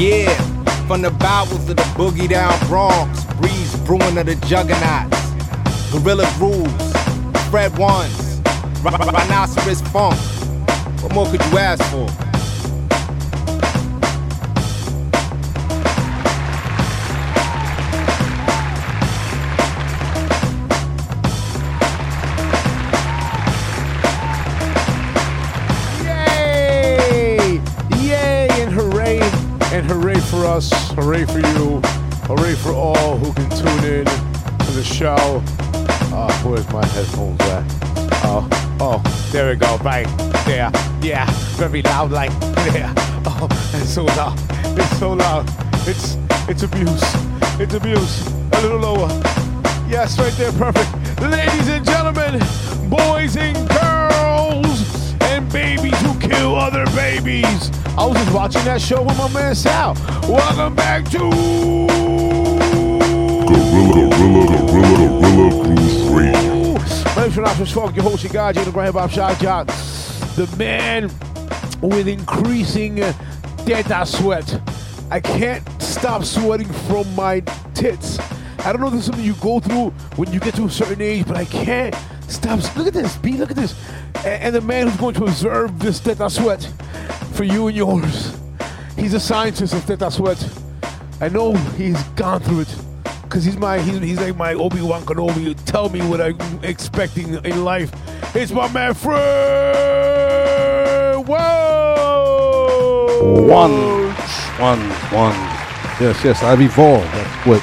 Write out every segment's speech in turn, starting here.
Yeah, from the bowels of the boogie down Bronx, breeze brewing of the juggernauts, gorilla grooves, Fred ones, rhinoceros funk. What more could you ask for? Us. Hooray for you. Hooray for all who can tune in to the show. Uh, where's my headphones at? Oh, oh, there we go. Right there. Yeah, very loud like there. Oh, it's so loud. It's so loud. It's it's abuse. It's abuse. A little lower. Yes, right there. Perfect. Ladies and gentlemen, boys and girls, and babies who kill other babies. I was just watching that show with my man Sal. Welcome back to Gorilla, Gorilla, Gorilla, Gorilla Grooves Radio. My name's Renato your host, your guy, the Grand Bob the man with increasing data sweat. I can't stop sweating from my tits. I don't know if this is something you go through when you get to a certain age, but I can't stop. Look at this, B. Look at this. And the man who's going to observe this data sweat for you and yours. He's a scientist of data sweat. I know he's gone through it. Cause he's my he's, he's like my Obi Wan Kenobi. Tell me what I'm expecting in life. It's my man Fred. Whoa! One, one, one. Yes, yes, I've evolved. That's what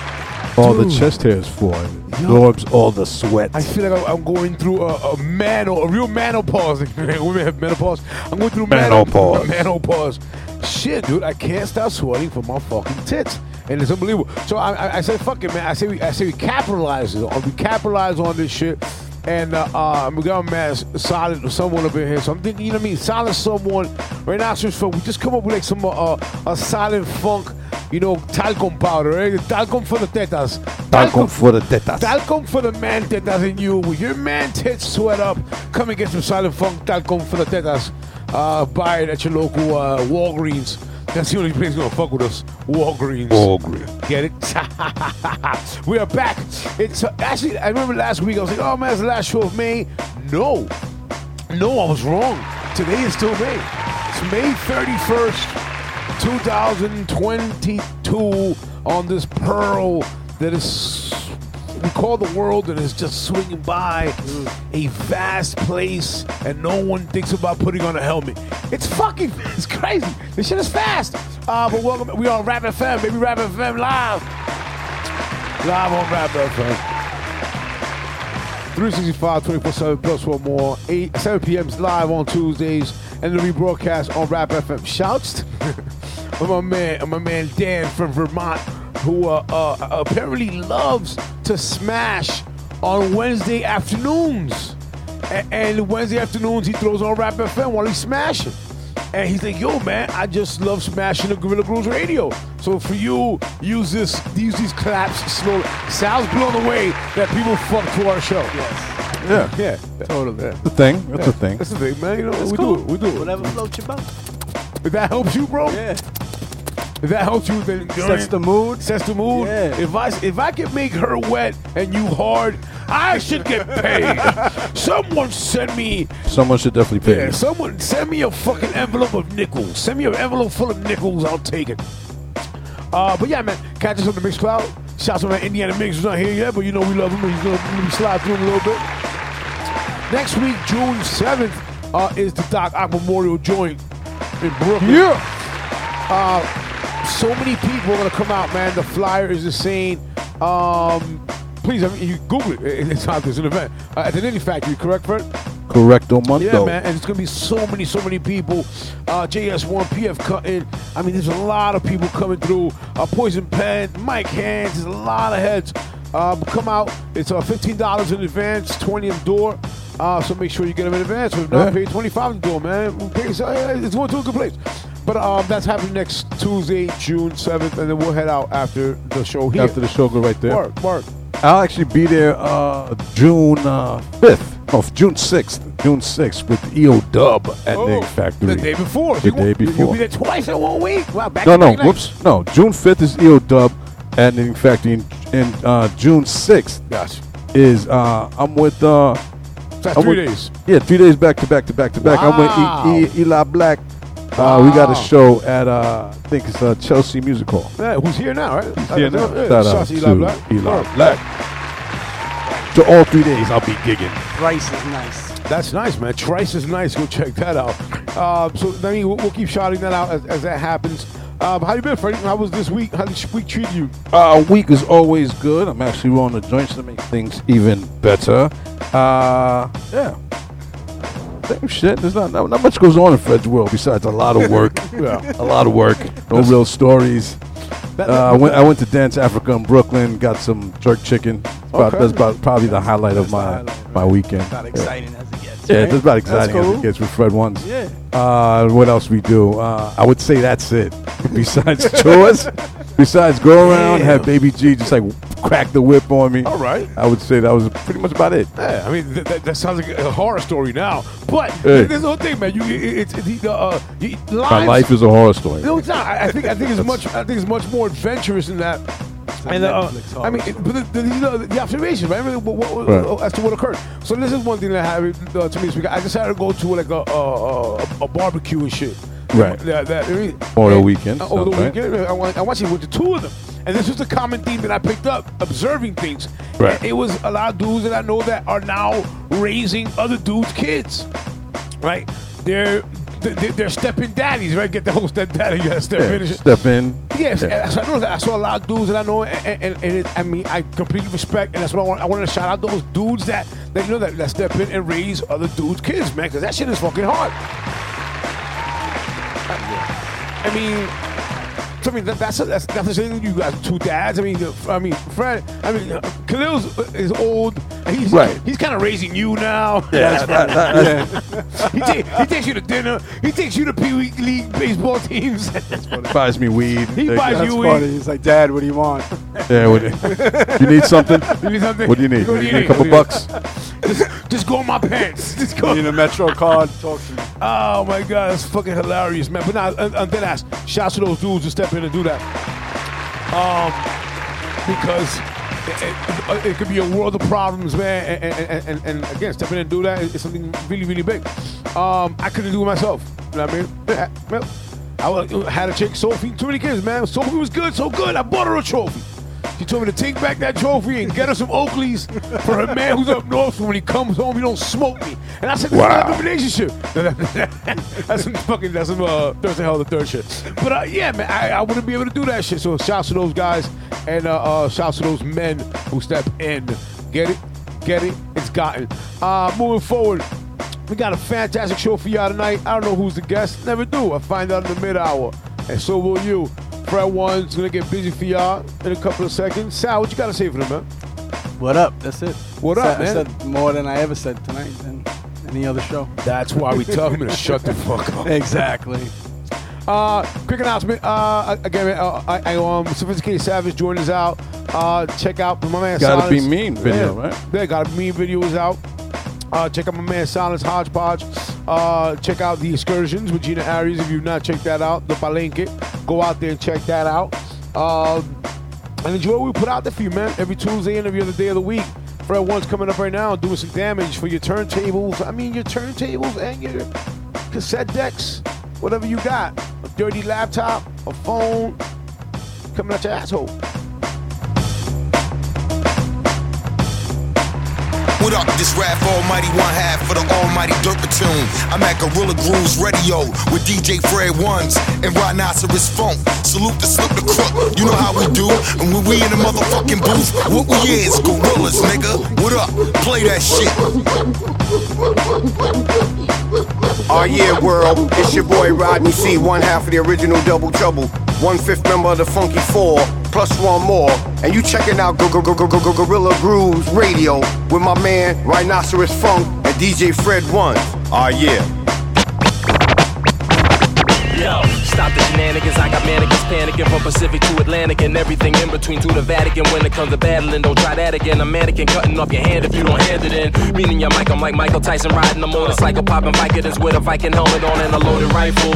all the chest hair is for. It absorbs all the sweat. I feel like I'm- I'm going through a, a mano, a real menopause. Women have menopause. I'm going through Menopause. menopause. Shit, dude, I can't stop sweating from my fucking tits, and it's unbelievable. So I, I, I said, "Fuck it, man." I say, we, I say, we capitalize it. on- We capitalize on this shit, and uh, uh, we got a man solid someone up in here. So I'm thinking, you know what I mean? Solid someone. Right now, so we just come up with like some uh, a silent funk. You know, talcum powder, right? Talcum for the tetas. Talcum for the tetas. Talcum for the man tetas in you. With your man tits sweat up, come and get some silent funk talcum for the tetas. Uh, buy it at your local uh, Walgreens. That's the only place gonna fuck with us. Walgreens. Walgreens. Get it? we are back. It's uh, actually. I remember last week. I was like, "Oh man, it's the last show of May." No, no, I was wrong. Today is still May. It's May thirty first, two thousand twenty-two. On this pearl that is we call the world and is just swinging by a vast place and no one thinks about putting on a helmet. It's fucking, it's crazy. This shit is fast. Uh, but welcome, we are Rap FM, baby, Rap FM live. Live on Rap FM. 365, 24 7 plus one more. 8, 7 p.m.s live on Tuesdays and the rebroadcast on Rap FM. Shouts to my man, my man Dan from Vermont, who uh, uh, apparently loves to smash on Wednesday afternoons. A- and Wednesday afternoons, he throws on Rap FM while he's smashing. And he's like, "Yo, man, I just love smashing the Gorilla Grooves radio. So for you, use this, use these claps slowly. Sal's blown away that people fuck to our show. yeah, Yeah, totally. Yeah. the thing. That's the thing. That's the thing, man. You know, That's we cool. do it. We do it. Whatever floats your boat. If that helps you, bro. Yeah. If that helps you, then Sets the mood. Sets the mood. Yeah. If I if I can make her wet and you hard, I should get paid. Someone send me Someone should definitely pay. Yeah, someone send me a fucking envelope of nickels. Send me an envelope full of nickels. I'll take it. Uh, but yeah, man, catch us on the Mix Cloud. Shouts out to my Indiana Mix who's not here yet, but you know we love him. He's gonna, gonna slide through a little bit. Next week, June 7th, uh, is the Doc Ock Memorial Joint in Brooklyn. Yeah. So many people are gonna come out, man. The flyer is insane. Um, please, I mean, you Google it. It's out. There's an event uh, at the Knitting Factory. Correct, Fred? Correct on Monday. Yeah, man, and it's gonna be so many, so many people. Uh, JS1, PF Cutting. I mean, there's a lot of people coming through. Uh, Poison Pen, Mike Hands. There's a lot of heads. Um, come out. It's uh, fifteen dollars in advance, twenty in door. Uh, so make sure you get them in advance. If not, Yeah. pay twenty five in door, man. We'll pay- so, uh, It's going to a good place. But um, that's happening next Tuesday, June seventh, and then we'll head out after the show here. After the show, go right there. Mark, Mark. I'll actually be there uh, June uh, 5th. of June 6th. June 6th with EO Dub at Oh, Factory. The day before. The You day before. You'll be there twice in one week. Wow, back No, no, whoops. No, June 5th is EO Dub at Knitting Factory. And, and uh, June 6th Gotcha. is uh, I'm with. Uh, That's I'm three with- days. Yeah, three days back to back to back to back. I'm with e- e- Eli Black. Uh, we got a show at uh, I think it's uh, Chelsea Music Hall. Yeah, who's here now, right? Here now. Yeah, Shout shout out to to Eli Black. Eli Black. So all three days I'll be gigging. Price is nice. That's nice, man. Trice is nice. Go check that out. Um, so, I mean, we'll, we'll keep shouting that out as, as that happens. Um, how you been, Freddie? How was this week? How did this week treat you? Uh, a week is always good. I'm actually rolling the joints to make things even better. Uh, yeah. Same shit. There's not, not not much goes on in Fred's world besides a lot of work. Yeah. a lot of work. No real stories. That- Uh, I went I went to Dance Africa in Brooklyn. Got some jerk chicken. It's about- That's about probably the highlight of my highlight, my right. weekend. Not Yeah. exciting as it gets. Yeah, right? it's about exciting as cool. it gets with Fred ones. Yeah. Uh, what else we do? Uh, I would say that's it. Besides chores, besides go around, have Baby G just like crack the whip on me. All right. I would say that was pretty much about it. Yeah, I mean, th- that, that sounds like a horror story now. But Hey. there's the whole thing, man. You, it, it's it's the uh, you, My life is a horror story. No, it's not. I, I think I think it's much. I think it's much more adventurous than that. And uh, I mean, it- but the, the, you know, the observation, right? I mean, what, what, Right. As to what occurred. So this is one thing that happened uh, to me this week. I decided to go to like a a, a, a barbecue and shit. Right. That, that, I mean, Over the weekend, uh, over the right? weekend. I, I watched it with the two of them. And this was the common theme that I picked up, observing things. Right. And It was a lot of dudes that I know that are now raising other dudes' kids. Right? They're they're, stepping daddies, right? Get the whole step daddy, you gotta step in Yeah, shit. step in. Yes, Yeah. so I know that I saw a lot of dudes that I know, and, and, and it, I mean, I completely respect, and that's what I want. I wanted to shout out those dudes that that you know that, that step in and raise other dudes' kids, man, because that shit is fucking hard. I mean, I mean that's that's that's the thing. You got two dads. I mean, I mean, Fred. I mean, Khalil's is old. He's Right. He's kind of raising you now. Yeah, that- that- that's- he, ta- he takes you to dinner. He takes you to Pee Wee League baseball teams. He buys me weed. He Take- buys That's you funny. weed. He's like, Dad, what do you want? Yeah, what- you need something? You need something? What do you need? What do You you need a couple What do you bucks? Just, just go in my pants. Just go. Need a Metro card? Talk to me. Oh my god, that's fucking hilarious, man. But now, and, and then ask, shouts to those dudes who step in and do that. Um, because it, it, it could be a world of problems, man. And, and, and, and again, step in and do that is something really, really big. Um, I couldn't do it myself. You know what I mean? Well, I had a chick, Sophie, too many kids, man. Sophie was good, so good. I bought her a trophy. She told me to take back that trophy and get her some Oakleys for her man who's up north. So when he comes home, he don't smoke me. And I said, "This Wow. not a good relationship." that's some fucking that's some uh, Thursday hell of the third shit. But uh, yeah, man, I, I wouldn't be able to do that shit. So shouts to those guys and uh, uh, shouts to those men who step in. Get it, get it. It's gotten. Uh, moving forward. We got a fantastic show for y'all tonight. I don't know who's the guest. Never do. I find out in the mid hour. And so will you. Fred One's gonna get busy for y'all in a couple of seconds. Sal, what you gotta say for them, man? What up? That's it. What up, said, man? I said more than I ever said tonight than any other show. That's why we tell him to shut the fuck up. Exactly. Uh, quick announcement. Uh, again, uh, I, I um, Sophisticated Savage joined us out. Uh, check out my man. Gotta Be Mean video, yeah. right? Yeah, gotta be mean video is out. Uh, check out my man Silence Hodgepodge. Uh, check out the excursions with Gina Arias if you've not checked that out. The Palenque. Go out there and check that out. Um, and enjoy what we put out there for you, man. Every Tuesday and every other day of the week. Fred One's coming up right now doing some damage for your turntables. I mean, your turntables and your cassette decks, whatever you got. A dirty laptop, a phone, coming out your asshole. What up? This Raf Almighty one half for the almighty dirt platoon. I'm at Gorilla Grooves Radio with DJ Fred Ones and Rhinoceros Funk. Salute the slip the crook. You know how we do. And when we in the motherfucking booth, what we is gorillas, nigga. What up? Play that shit. Oh yeah, world. It's your boy Rodney C, one half of the original Double Trouble, one fifth member of the Funky Four, plus one more. And you checking out Go Go Go Go Go Go Gorilla Grooves Radio with my man Rhinoceros Funk and DJ Fred Ones. Oh ah, yeah. Stop the shenanigans. I got mannequins panicking from Pacific to Atlantic and everything in between to the Vatican. When it comes to battling, don't try that again. A mannequin cutting off your hand if you don't hand it in. Meaning your mic, I'm like Michael Tyson riding the motorcycle, popping Vicodins with a Viking helmet on and a loaded rifle.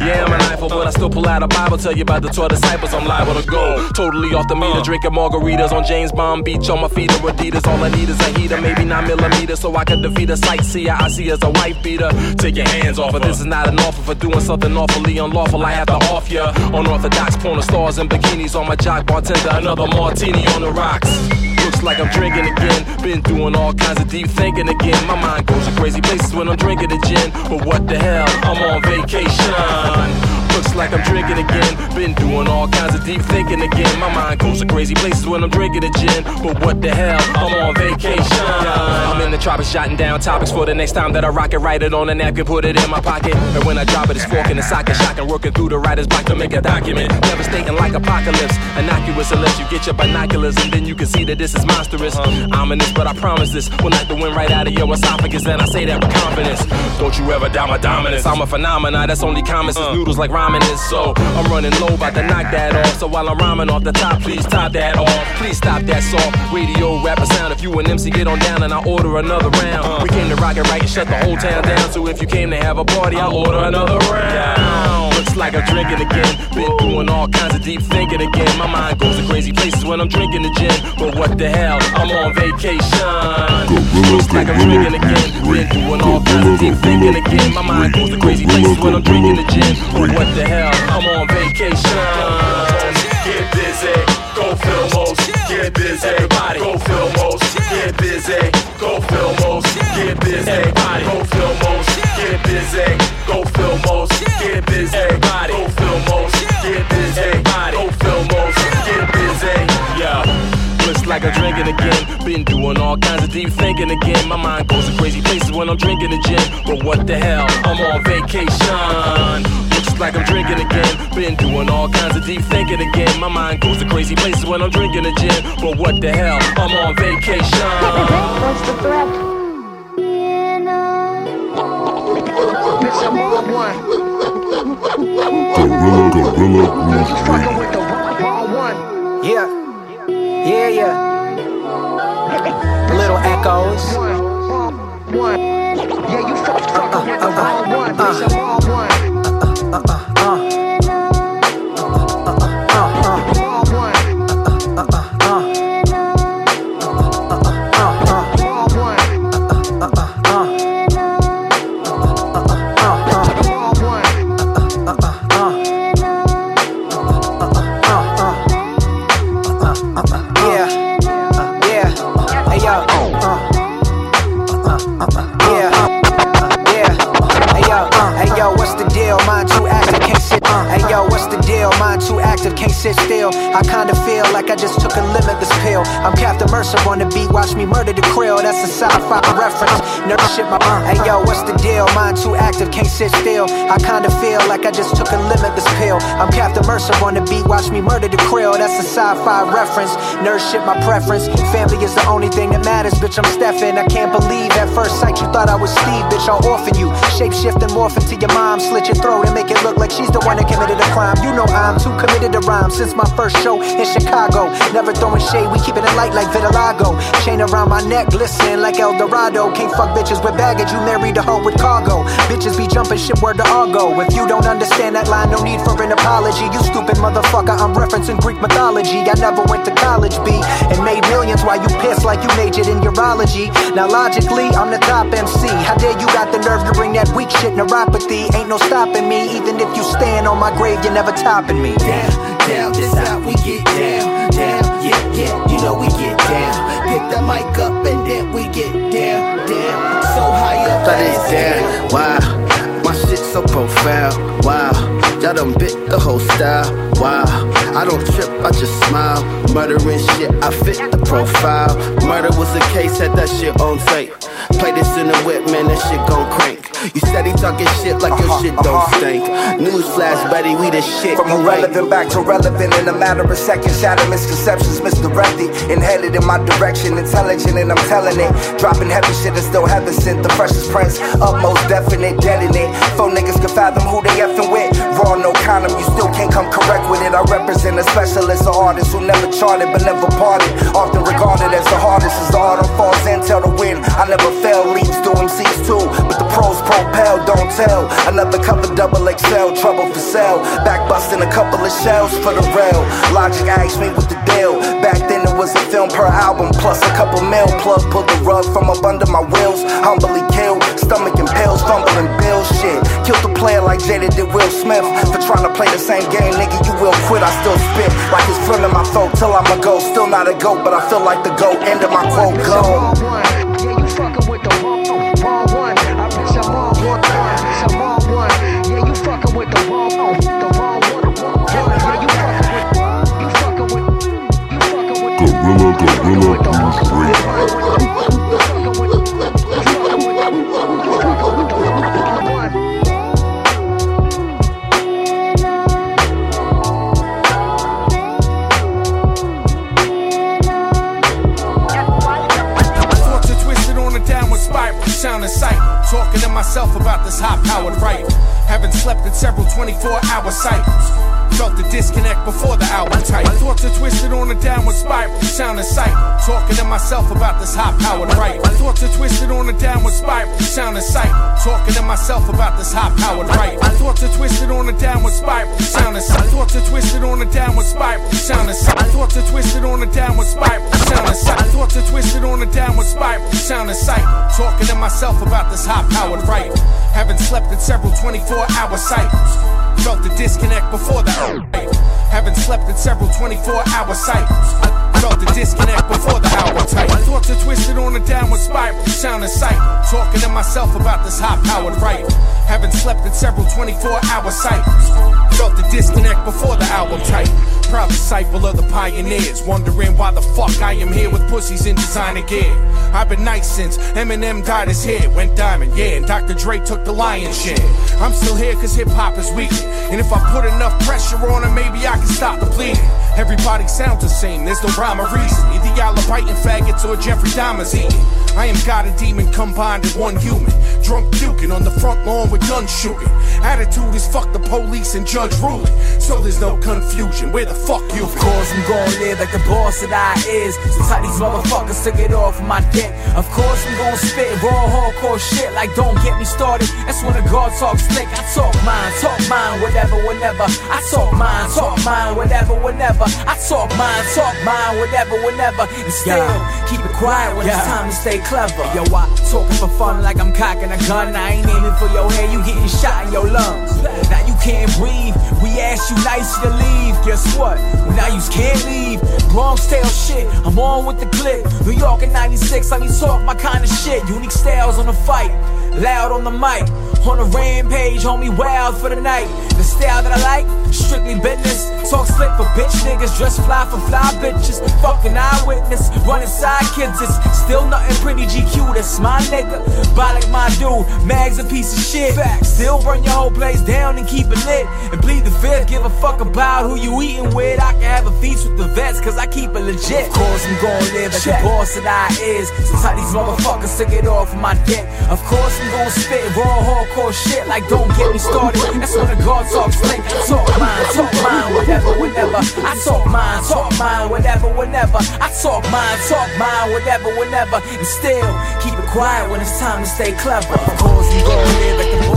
Yeah, I'm an rifle, but I still pull out a Bible. Tell you about the 12 disciples, I'm liable to go. Totally off the meter, uh. drinking margaritas on James Bond Beach on my feet or Adidas. All I need is a heater, maybe 9 millimeters, so I can defeat a sightseer. I see as a wife beater. Take your hands off her. This is not an offer for doing something awfully unlawful. I have to off ya. Unorthodox porn stars and bikinis on my jock bartender. Another martini on the rocks. Looks like I'm drinking again. Been doing all kinds of deep thinking again. My mind goes to crazy places when I'm drinking the gin. But what the hell? I'm on vacation. Looks like I'm drinking again. Been doing all kinds of deep thinking again. My mind goes to crazy places when I'm drinking a gin. But what the hell? I'm on vacation. I'm in the tropics jotting down topics for the next time that I rock it. Write it on a napkin, put it in my pocket. And when I drop it, it's fork in the socket. Shocking, working through the writer's block to make a document. Devastating like apocalypse. Innocuous unless you get your binoculars. And then you can see that this is monstrous. Ominous, but I promise this will knock the wind right out of your esophagus. And I say that with confidence. Don't you ever doubt my dominance. I'm a phenomenon that's only common since uh. noodles like ramen So I'm running low, about to knock that off. So while I'm rhyming off the top, please top that off. Please stop that soft radio rapper sound. If you and MC get on down and I order another round. We came to rock it right and shut the whole town down. So if you came to have a party, I'll order another round. Looks like I'm drinking again. Been doing all kinds of deep thinking again. My mind goes to crazy places when I'm drinking the gin. But what the hell? I'm on vacation. Looks like I'm drinking again. Been doing all kinds of deep thinking again. My mind goes to crazy places when I'm drinking the gin. But what the hell? I'm on vacation. Get busy, go filmos. Get busy, everybody. Go filmos. Get busy, go filmos. Get busy, everybody. Go filmos. Get busy, go filmos. Get busy, everybody. Go filmos. Get busy, everybody. Go filmos. Get busy, yeah. Looks like I'm drinking again. Been doing all kinds of deep thinking again. My mind goes to crazy places when I'm drinking the gin. But what the hell? I'm on vacation. Looks like I'm drinking again. Been doing all kinds of deep thinking again. My mind goes to crazy places when I'm drinking the gin. But what the hell? I'm on vacation. What's the threat? Bitch, I'm on one. Gorilla, Gorilla Grooves Radio. Yeah. Yeah, yeah. Little echoes. Uh, uh, uh, one. Yeah, you fuck, fuck with the wrong one. Bitch, I'm on one. Can't sit still. I kinda feel like I just took a limitless pill. I'm Captain Mercer on the beat, watch me murder the krill. That's a sci-fi reference. Nerd shit my uh. Hey yo, what's the deal? Mind too active, can't sit still. I kinda feel like I just took a limitless pill. I'm Captain Mercer on the beat, watch me murder the krill. That's a sci-fi reference. Nerd shit my preference. Family is the only thing that matters, bitch. I'm Stefan. I can't believe at first sight you thought I was Steve, bitch. I'll orphan you. Shape shift and morph into your mom, slit your throat and make it look like she's the one that committed a crime. You know I'm too committed to rhyme since my first show in Chicago. Never throwing shade, we keep it light like Vitiligo. Chain around my neck, glisten like El Dorado. Can't fuck bitches with baggage, you married a hoe with cargo. Bitches be jumping ship word to Argo. If you don't understand that line, no need for an apology. You stupid motherfucker, I'm referencing Greek mythology. I never went to college, B, and made millions while you pissed like you majored in urology. Now logically, I'm the top MC. How dare you got the nerve to bring that weak shit neuropathy? Ain't no stopping me, even if you stand on my grave, you're never topping me. down, down, this how we get down, Pick the mic up and then we get down, down. So high up That is down, wow. My shit so profound, wow. Y'all done bit the whole style, Wow, I don't trip, I just smile. Murdering shit, I fit the profile. Murder was a case, had that shit on tape. Play this in the whip, man, that shit gon' crank. You said he talking shit like your uh-huh, shit don't uh-huh. stink. Newsflash, buddy, we the shit. From irrelevant back to relevant in a matter of seconds. Shatter misconceptions misdirected and headed in my direction. Intelligent and I'm telling it. Dropping heavy shit and still heaven sent. The freshest prince, utmost definite, detonate. Four niggas can fathom who they effing with. Raw, no condom, you still can't come correct with it. I represent a specialist, a artist who never charted but never parted. Often regarded as the hardest as the art of falls and tell the win. I never fail, leads to MCs too. But the pros propel, don't tell. Another cover double XL, trouble for sale. Back busting a couple of shells for the rail. Logic asked me what the deal. Back then was a film per album, plus a couple mil. Plug pulled the rug from up under my wheels. Humbly killed, stomach and pills, fumbling bills. Shit, killed the player like Jada did Will Smith. For trying to play the same game, nigga, you will quit. I still spit like it's of my throat till I'm a go. Still not a goat, but I feel like the goat. End of my quote, go. Gorilla Grooves Radio. Thoughts are twisted on a downward spiral, sounding cycle. Talking to myself about this high powered rifle. Haven't slept in several 24 hour cycles. Felt the disconnect before the album title. Thoughts are twisted on a downward spiral, sounding cycle. Talking to myself about this high powered rifle. Thoughts are twisted on a downward spiral, sounding cycle. Talking to myself about this high powered rifle. Thoughts are twisted on a downward spiral, sounding cycle. Thoughts are twisted on a downward spiral, sounding cycle. Thoughts are twisted on a downward spiral, sounding cycle. Thoughts are twisted on a downward spiral, sounding cycle. Talking to myself about this high powered rifle. Haven't slept in several 24 hour cycles. Felt the disconnect before the Haven't slept in several 24 hour cycles. I felt the disconnect before the hour tight. Thoughts are twisted on a downward spiral, sounding sight. Talking to myself about this high powered rifle. Haven't slept in several 24 hour cycles. Felt the disconnect before the album tight. Proud disciple of the pioneers, wondering why the fuck I am here with pussies in designer gear. I've been nice since Eminem dyed his hair, went diamond, yeah, and Dr. Dre took the lion's share. I'm still here cause hip hop is weak. And if I put enough pressure on it, maybe I can stop the bleeding. Everybody sounds the same, there's no rhyme or reason. Either y'all are biting faggots or Jeffrey Dahmer's eating. I am God and demon combined in one human. Drunk puking on the front lawn with guns shooting. Attitude is fuck the police and judge ruling. So there's no confusion. Where the fuck you Of course I'm gon' live like the boss that I is So tell these motherfuckers to get off my dick Of course I'm gonna spit raw hardcore shit Like don't get me started That's when the guard talks slick I talk mine, talk mine, whatever, whenever I talk mine, talk mine, whatever, whenever I talk mine, talk mine, whatever, whenever And still keep it quiet when it's time to stay clever Yo, I talking for fun like I'm cocking a gun I ain't aiming for your head, you getting shot in your lungs Now you can't breathe, we asked you nicely to leave Guess what? Now you can't leave. Bronx tail shit, I'm on with the clip. New York in 96, let me talk my kind of shit. Unique styles on the fight, loud on the mic. On a rampage, homie, wild for the night. The style that I like, strictly business. Talk slick for bitch niggas, dress fly for fly bitches. Fucking eyewitness, running side kids. It's still nothing pretty GQ, that's my nigga. Buy like my dude, Mag's a piece of shit. Still burn your whole place down and keep it lit. And plead the fifth, give a fuck about who you eating with. I can have a feast with the vets, cause I keep it legit. Of course, I'm gonna live like the boss that I is. So tell these motherfuckers to get off my dick. Of course, I'm gon' spit raw hardcore shit like don't get me started. That's when the guard talks slick. Talk mine, talk mine, whatever, whenever. I talk mine, talk mine, whatever, whenever. I talk mine, talk mine, whatever, whenever. And still keep it quiet when it's time to stay clever. Of course, I'm gon' live like the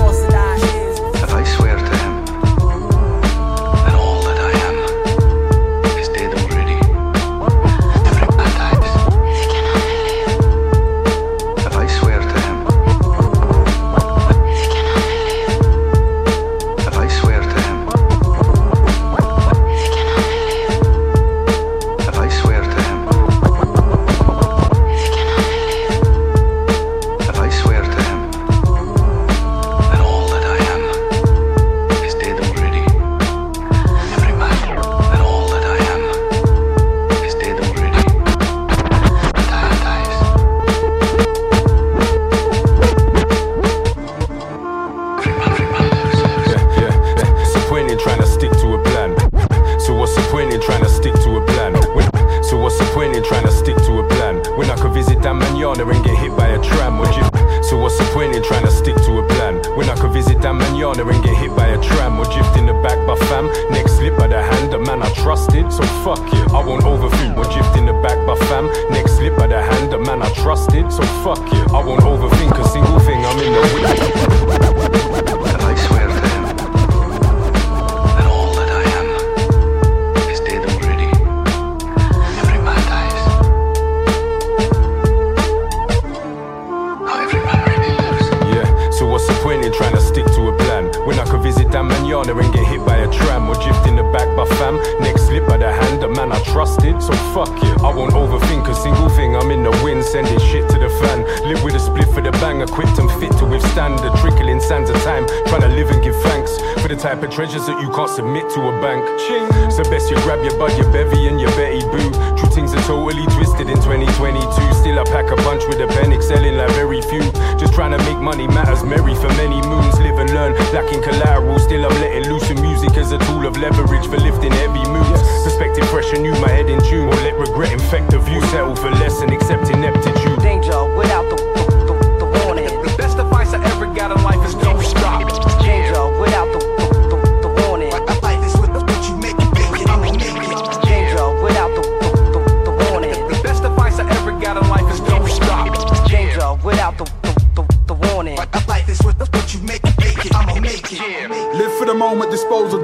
Settle for less and accept ineptitude. Danger without the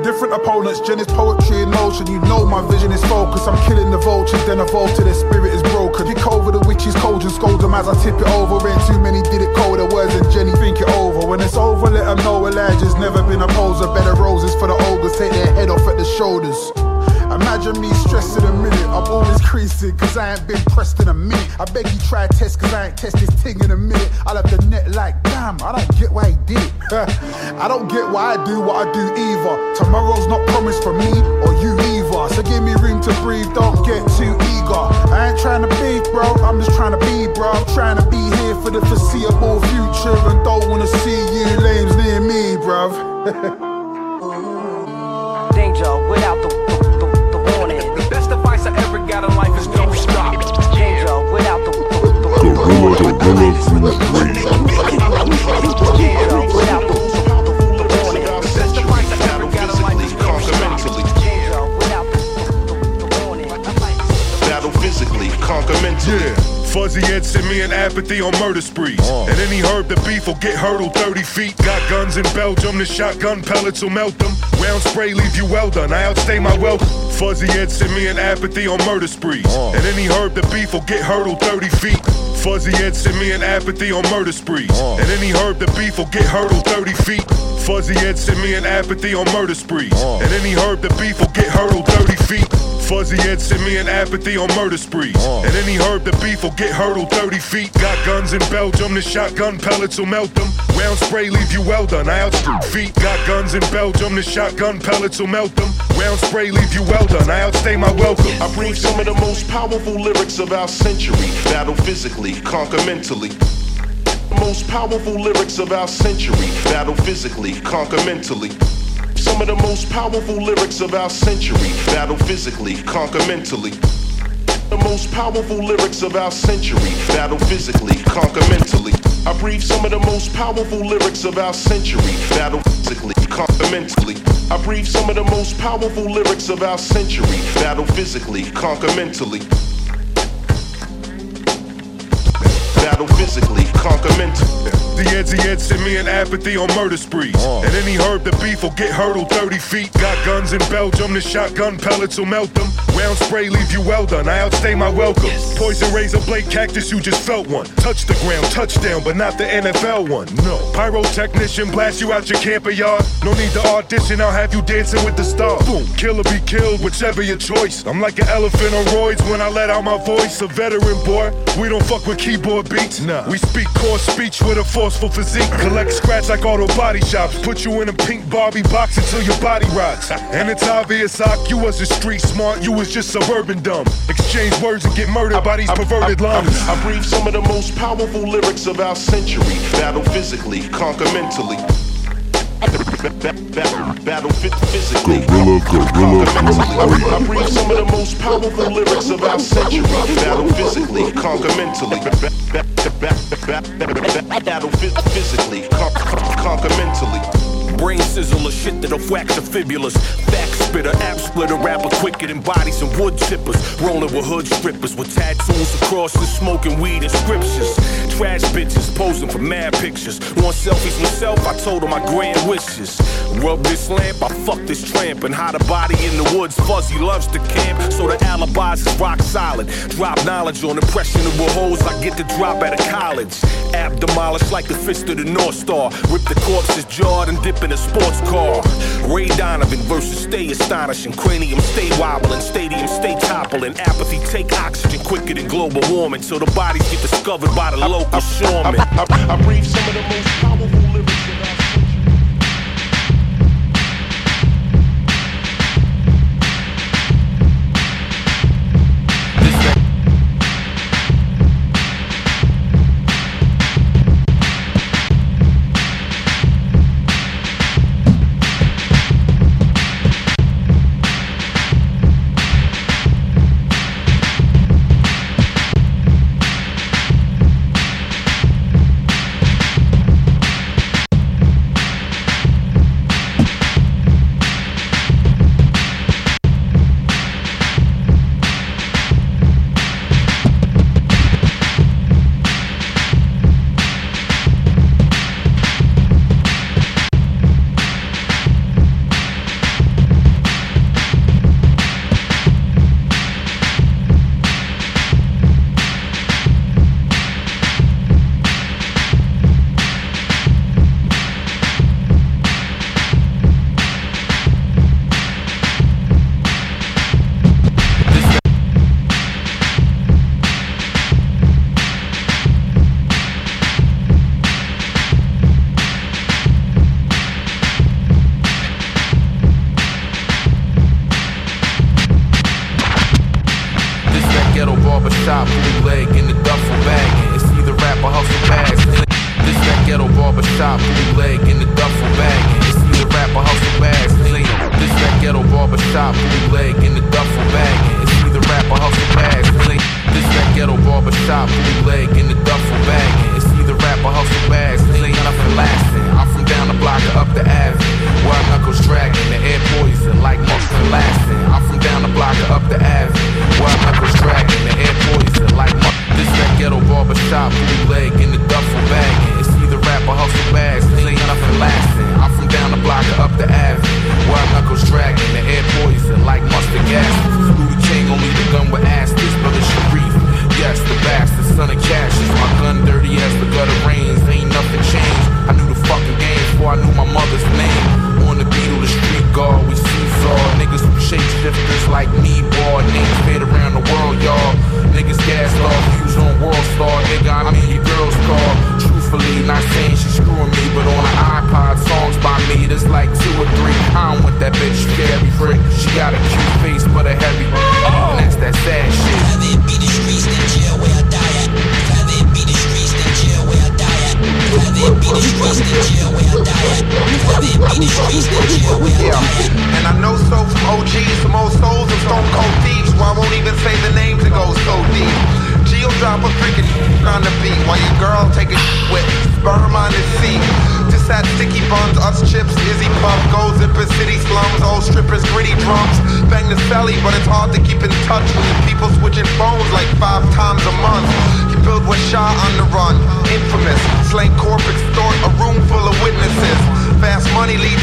different opponents. Jen is poetry in motion. You know my vision is focused. I'm killing the vultures, then evolve till their spirit is broken. Kick over the witches, cold and scold them as I tip it over. Ain't too many did it colder words and Jenny think it over. When it's over, let them know Elijah's never been a poser. Better roses for the ogres, take their head off at the shoulders. Imagine me stressed in a minute. I'm always creasing, cause I ain't been pressed in a minute. I beg you try test, cause I ain't test this thing in a minute. I'll have the net like, damn, I don't get why he did it. I don't get why I do what I do either. Tomorrow's not promised for me or you either. So give me room to breathe, don't get too eager. I ain't trying to be, bro, I'm just trying to be, bro. I'm trying to be here for the foreseeable future and don't wanna see you lames near me, bruv. Danger without the, the, the, the warning. The best advice I ever got in life is don't stop. Danger without the, the, the, Gorilla, Fuzzy Ed sent me an apathy on murder sprees. Uh. And any herb the beef will get hurdled 30 feet. Got guns in Belgium, the shotgun pellets will melt them. Round spray leave you well done. I outstay my welcome. Fuzzy Ed sent me an apathy on murder sprees. Uh. And any herb the beef will get hurdled 30 feet. Fuzzy Ed sent me an apathy on murder sprees. Uh. And any herb the beef will get hurdled 30 feet. Fuzzy Ed sent me an apathy on murder sprees. And any herb the beef will get hurdled 30 feet. Fuzzy Ed sent me an apathy on murder sprees. Uh. And any herb the beef will get hurdled 30 feet. Got guns in Belgium, the shotgun pellets will melt them. Round spray leave you well done. I outstrip feet. Got guns in Belgium, the shotgun pellets will melt them. Round spray leave you well done. I outstay my welcome. I breathe some of the most powerful lyrics of our century. Battle physically, conquer mentally. Most powerful lyrics of our century. Battle physically, conquer mentally. Some of the most powerful lyrics of our century. Battle physically, conquer mentally. The most powerful lyrics of our century. Battle physically, conquer mentally. I breathe some of the most powerful lyrics of our century. Battle physically, conquer mentally. I breathe some of the most powerful lyrics of our century. Battle physically, conquer mentally. Battle physically, conquer mentally. The Edsy Ed sent me an apathy on murder sprees. Uh. And any herb the beef will get hurdled 30 feet. Got guns in Belgium, the shotgun pellets will melt them. Round spray leave you well done. I outstay my welcome. Poison razor blade cactus, you just felt one. Touch the ground, touchdown, but not the NFL one. No. Pyrotechnician blast you out your camper yard. No need to audition, I'll have you dancing with the stars. Boom, kill or be killed, whichever your choice. I'm like an elephant on roids when I let out my voice. A veteran boy, we don't fuck with keyboard Nah. We speak core speech with a forceful physique. Collect scratch like auto body shops. Put you in a pink Barbie box until your body rots. And it's obvious, Ock, you wasn't street smart, you was just suburban dumb. Exchange words and get murdered by these perverted lungs. I breathe some of the most powerful lyrics of our century. Battle physically, conquer mentally. Battle fit physically. Gorilla, gorilla, I, gorilla. I breathe some of the most powerful lyrics of our century. Battle physically, conquer mentally. Battle phys- physically, con- conquer mentally. Brain sizzle sizzler, shit that'll wax the fibulas. Back spitter, app splitter, rapper quicker than bodies and wood chippers. Rolling with hood strippers with tattoos across the smoking weed and scriptures. Trash bitches posing for mad pictures. Want selfies myself, I told her my grand wishes. Rub this lamp, I fuck this tramp and hide a body in the woods. Fuzzy loves to camp, so the alibis is rock solid. Drop knowledge on impressionable hoes I get to drop out of college. App demolished like the fist of the North Star. Rip the corpse's jawed and dip in a sports car. Ray Donovan versus stay astonishing. Cranium stay wobbling, stadium stay toppling. Apathy take oxygen quicker than global warming. So the bodies get discovered by the local shoremen. I, I, I breathe some of the most powerful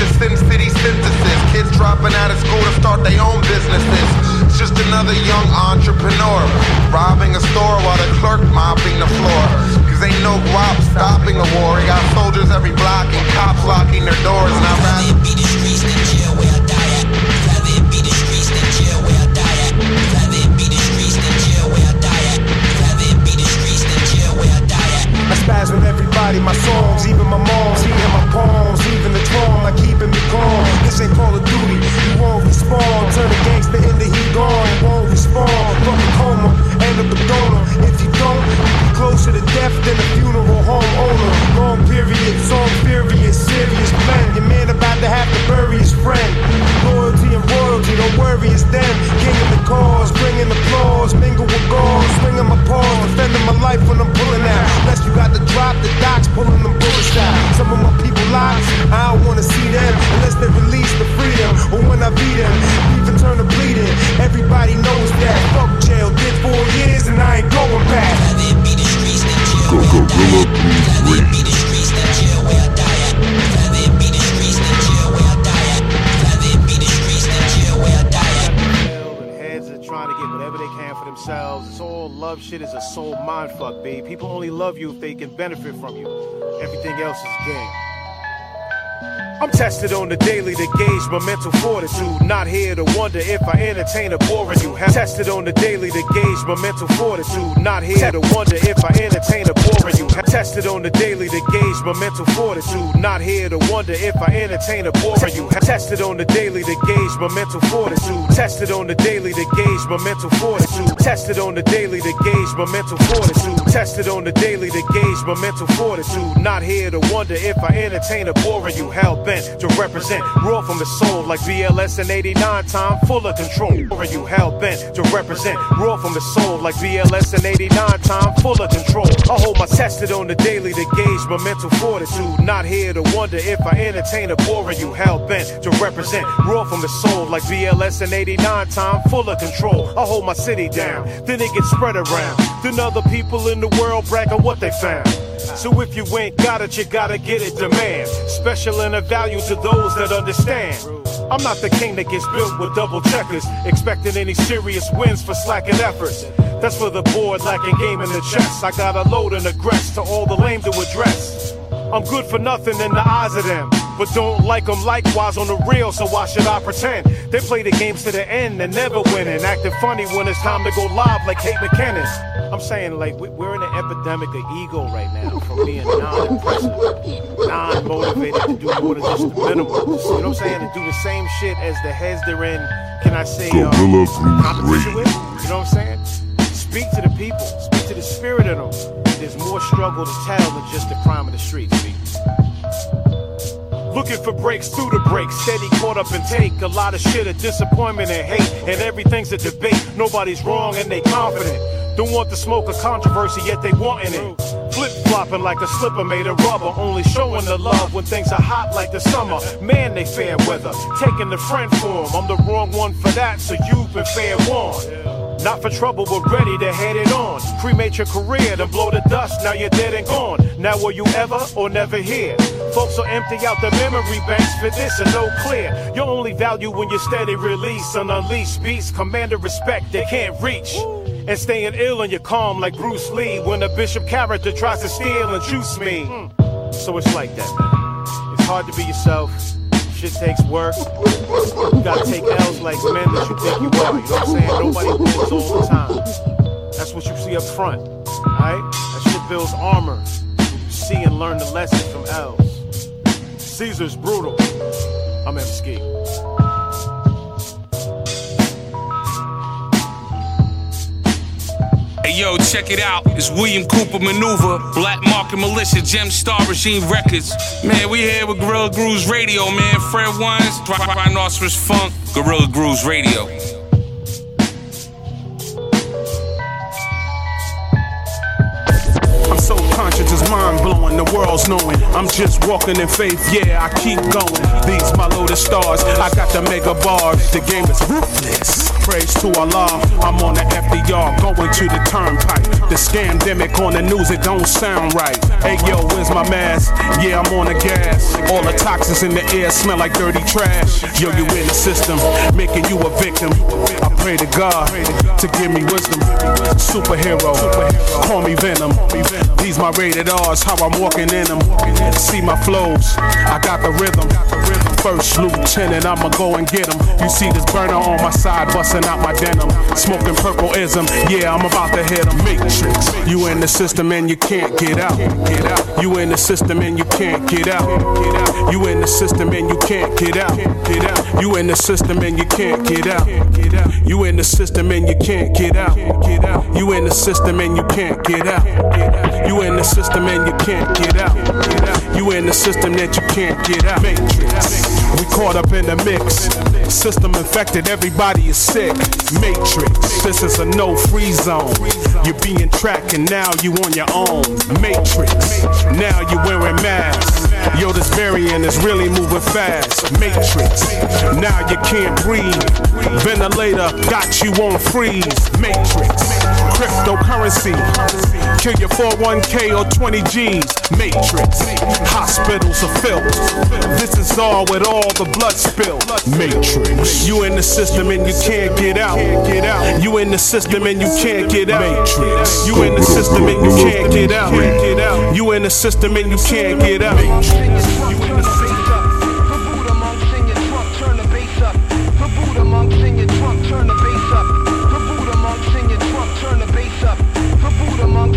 to Sin City synthesis. Kids dropping out of school to start their own businesses. It's just another young entrepreneur robbing a store while the clerk mopping the floor. Cause ain't no guap stopping a war. You got soldiers every block and cops locking their doors. And I'd rather be the streets than jail where I die at. Rather be the streets than jail where I die at. Rather be the streets than jail where I die at. Rather be the streets than jail where I die at. I spaz with everybody, my songs, even my moms, even my poems, even the like keeping me calm. This ain't Call of Duty, you won't respawn. Turn a gangster into he gone, you won't respawn. From a coma, end up a donor. If you don't, you be closer to death than a funeral home owner. Long period, song period, serious plan. Your man about to Worry, it's them. King of the cause, bringing applause, mingle with swinging my paws, defending my life when I'm pulling out. Unless you got the drop, the pulling them bullets out. Some of my people I don't wanna see them unless they release the freedom or when I beat them. Even turn to bleeding, everybody knows that. Fuck jail, did four years and I ain't going back. Go, go, go, go, go, go, go, go, go, go, go, go, go, go, go, go, love shit is a soul mind fuck, babe. People only love you if they can benefit from you. Everything else is game. I'm tested on the daily to gauge my mental fortitude. Not here to wonder if I entertain or boring you. Have tested on the daily to gauge my mental fortitude. Not here to wonder if I entertain or boring you. Have tested on the daily to gauge my mental fortitude. Not here to wonder if I entertain or boring you. Have tested on the daily to gauge my mental fortitude. Tested on the daily to gauge my mental fortitude. Tested on the daily to gauge my mental fortitude. Tested on the daily to gauge my mental fortitude. Not here to wonder if I entertain or boring you. Hell bent to represent raw from the soul like BLS in 89 time full of control. Or you hell bent to represent raw from the soul like BLS in 89 time full of control. I hold my tested on the daily to gauge my mental fortitude. Not here to wonder if I entertain or boring you. Hell bent to represent raw from the soul like BLS in 89 time full of control. I hold my city down, then it gets spread around. Then other people in the world brag on what they found. So if you ain't got it, you gotta get it demand. Special and a value to those that understand. I'm not the king that gets built with double checkers, expecting any serious wins for slacking efforts. That's for the board lacking game in the chess. I got a load and aggress to all the lame to address. I'm good for nothing in the eyes of them, but don't like them likewise on the real, so why should I pretend? They play the games to the end and never winning, acting funny when it's time to go live like Kate McKinnon. I'm saying, like, we- we're in an epidemic of ego right now from being non impressive, non motivated to do more than just the minimum. You know what I'm saying? To do the same shit as the heads they're in, can I say, uh, competition with? You know what I'm saying? Speak to the people, speak to the spirit of them. There's more struggle to tell than just the crime of the streets, B. Looking for breaks through the breaks, steady caught up in take. A lot of shit, a disappointment and hate, and everything's a debate. Nobody's wrong and they confident. Don't want the smoke of controversy, yet they wantin' it. Flip flopping like a slipper made of rubber, only showing the love when things are hot like the summer. Man, they fair weather, taking the friend form. I'm the wrong one for that, so you've been fair warned. Not for trouble, but ready to head it on. Cremate your career, then blow the dust. Now you're dead and gone. Now will you ever or never hear? Folks will empty out the memory banks for this and no clear. Your only value when you're steady release an unleashed beast. Command respect they can't reach. And staying ill and you're calm like Bruce Lee when a bishop character tries to steal and juice me. Hmm. So it's like that. It's hard to be yourself. Shit takes work. You gotta take L's like men that you think you are. You know what I'm saying? Nobody wins all the time. That's what you see up front. Alright? That shit builds armor. You see and learn the lesson from L's. Caesar's brutal. I'm M. Ski. Hey yo, check it out. It's William Cooper Maneuver, Black Market Militia, Gem Star Regime Records. Man, we here with Gorilla Grooves Radio, man. Fred Ones, Rhinoceros Funk, Gorilla Grooves Radio. I'm so conscious, it's mind blowing. The world's knowing I'm just walking in faith. Yeah, I keep going. These my loaded stars. I got the mega bars. The game is ruthless. Praise to Allah. I'm on the FDR, going to the turnpike. The scandemic on the news, it don't sound right. Hey yo, where's my mask? Yeah, I'm on the gas. All the toxins in the air smell like dirty trash. Yo, you in the system, making you a victim. I pray to God to give me wisdom. Superhero, call me Venom. These my rated R's, how I'm walking in them. See my flows, I got the rhythm. First lieutenant, I'ma go and get 'em. You see this burner on my side, busting out my denim. Smoking purple ism, yeah, I'm about to hit a matrix. You in the system and you can't get out. Get out. You in the system and you can't get out. Get out. You in the system and you can't get out. Get out. You in the system and you can't get out. Get out. You in the system and you can't get out. Get out. You in the system and you can't get out. Get out. You in the system and you can't get out. You in the system that you can't get out. Matrix. We caught up in the mix. System infected, everybody is sick. Matrix. This is a no free zone. You're being tracked and now you on your own. Matrix. Now you're wearing masks. Yo, this variant is really moving fast. Matrix. Now you can't breathe. Ventilator got you on freeze. Matrix. Cryptocurrency. Kill your 401k or 20 G's. Matrix. Hospitals are filled. This is all with all the blood spilled. Matrix. You in the system and you can't get out. Get out. You in the system and you can't get out. Matrix. You in the system and you can't. Get out. You in the system and you can't get out. You in your trunk, turn the system.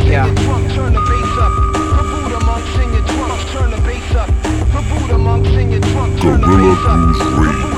Yeah. Gorilla Grooves Radio.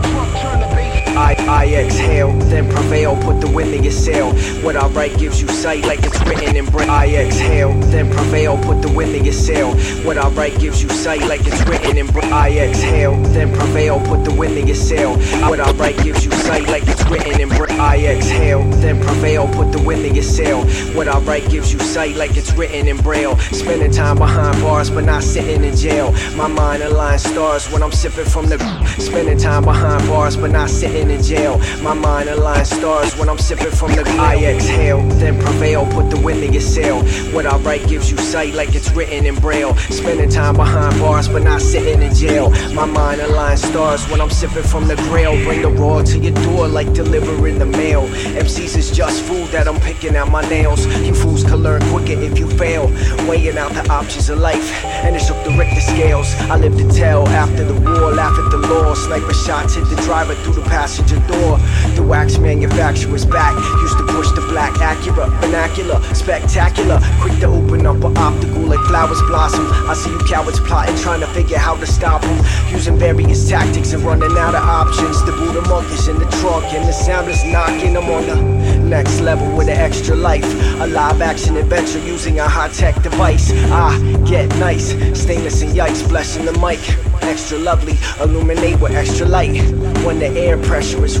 I exhale, then prevail, put the wind in your sail. What I write gives you sight like it's written in braille. I exhale, then prevail, put the wind in your sail. What I write gives you sight like it's written in braille. I exhale, then prevail, put the wind in your sail. What I write gives you sight like it's written in braille. I exhale, then prevail, put the wind in your sail. What I write gives you sight like it's written in braille. Spending time behind bars, but not sitting in jail. My mind aligns stars when I'm sipping from the. Spending time behind bars, but not sitting in jail. My mind aligns stars when I'm sipping from the. I exhale, then prevail, put the wind in your sail. What I write gives you sight like it's written in braille. Spending time behind bars, but not sitting in jail. My mind aligns stars when I'm sipping from the grail. Bring the raw to your door like delivering the mail. MCs is just food that I'm picking out my nails. You fools can learn quicker if you fail. Weighing out the options of life, and it shook the Richter scales. I live to tell after the war, laugh at the law. Sniper shots hit the driver through the passenger door. The wax manufacturer's back. Used to push the black Acura, vernacular, spectacular. Quick to open up an optical like flowers blossom. I see you cowards plotting, trying to figure how to stop them. Using various tactics and running out of options. The Buddha monk is in the trunk, and the sound is knocking. I'm on the next level with an extra life. A live action adventure using a high tech device. Ah, get nice, stainless and yikes, blessing the mic. Extra lovely, illuminate with extra light. When the air pressure is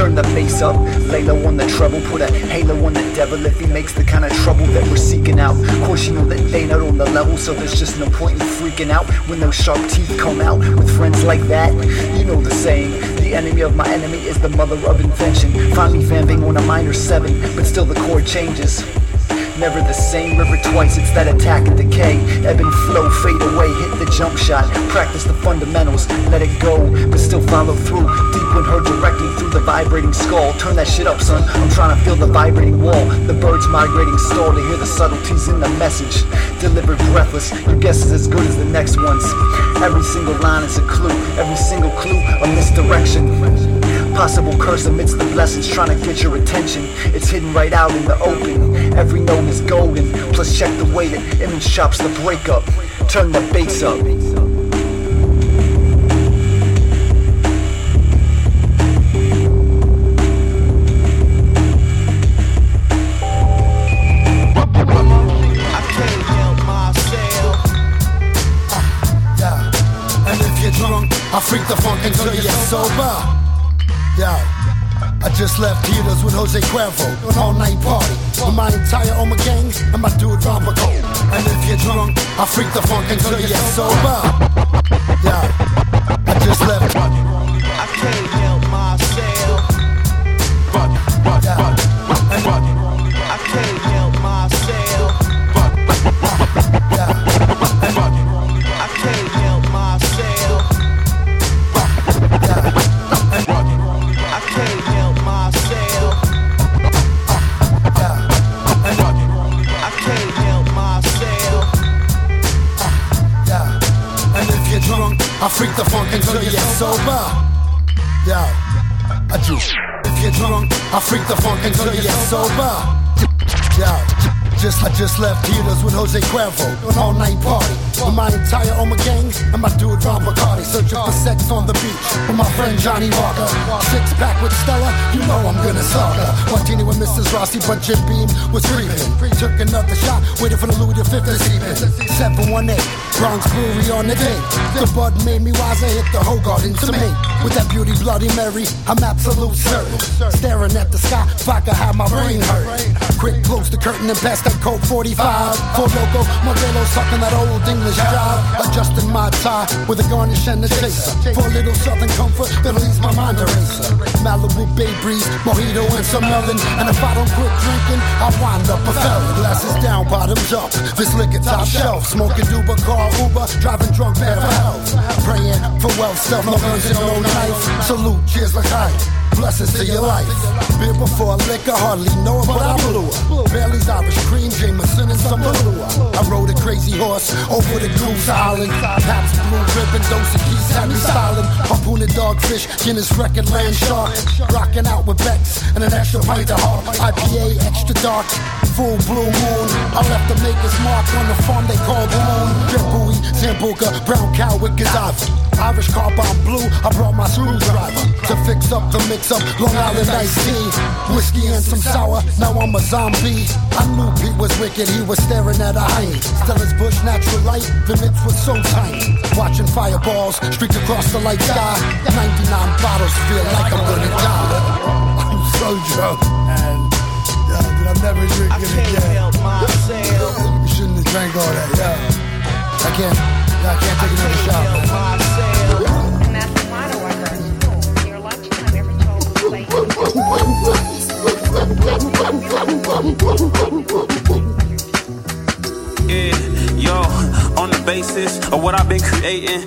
Turn the bass up, lay low on the treble, put a halo on the devil if he makes the kind of trouble that we're seeking out. Of course, you know that they not on the level, so there's just no point in freaking out when those sharp teeth come out. With friends like that, you know the saying. The enemy of my enemy is the mother of invention. Me vamping on a minor seven, but still the chord changes. Never the same river twice, it's that attack and decay. Ebb and flow, fade away, hit the jump shot. Practice the fundamentals, let it go, but still follow through. Deep when heard directly through the vibrating skull. Turn that shit up, son. I'm trying to feel the vibrating wall. The birds migrating stall to hear the subtleties in the message. Delivered breathless, your guess is as good as the next one's. Every single line is a clue, every single clue a misdirection. Possible curse amidst the blessings trying to get your attention. It's hidden right out in the open. Every note is golden. Plus check the way that image shops the breakup. Turn the bass up. I freak the funk until you're sober just left theaters with Jose Cuervo, an all night party. With my entire Oma gang and my dude Ron Bacot. And if you're drunk, I freak the funk until you're sober. Yeah, I just left. I you're. Yeah. Just, I just left theaters with Jose Cuervo, an all night party. With my entire Oma gang and my dude Ron Bacardi. Searching for sex on the beach with my friend Johnnie Walker. Six pack with Stella, you know I'm gonna suck her. Martini with Mrs. Rossi, but Jim Beam was creeping. Free took another shot, waiting for the Louis V to seep in. 718, Bronx Brewery on the day. The bud made me wiser, hit the whole garden to me. With that beauty Bloody Mary, I'm absolute certain. Staring at the sky, if I could have my brain hurt. Quick, close the curtain and pass that Colt 45. Four Loko, Modelo sucking that old English job. Adjusting my tie with a garnish and a chaser. For a little southern comfort that'll ease my mind eraser. Malibu Bay Breeze, mojito and some melon. And if I don't quit drinking, I'll wind up a felon. Glasses down, bottoms up. This liquor top shelf. Smoking Uber, car Uber. Driving drunk, bad for health. Praying for wealth, stuff, no guns and no knife. Salute, cheers like hype. Blessings to your life. Beer before liquor, hardly know it, but I blew her. Bailey's Irish cream, Jameson, and some Kahlua. I rode a crazy horse over the Goose Island. Pabst Blue Ribbon, dose of keys had silent. Harpoon a dogfish, Guinness record land shark. Rocking out with Beck's and an extra pint of hard. IPA, extra dark. Full blue moon. I left the maker's mark on the farm they call Boone. Jet Bowie, Sambuca, brown cow with Gaddafi. Irish car bomb blue, I brought my screwdriver to fix up the mix up Long Island iced tea, whiskey and some sour. Now I'm a zombie. I knew Pete was wicked, he was staring at a hind. Stella's Busch, natural light, the lips were so tiny. Watching fireballs streak across the light sky. 99 bottles feel like I'm gonna die. I'm so drunk, never drink it again. I can't help myself. You shouldn't have drank all that, yeah. I can't, I can't take another shot. And that's the motto I heard school. Lunchtime, every child. Yeah, yo, on the basis of what I've been creating.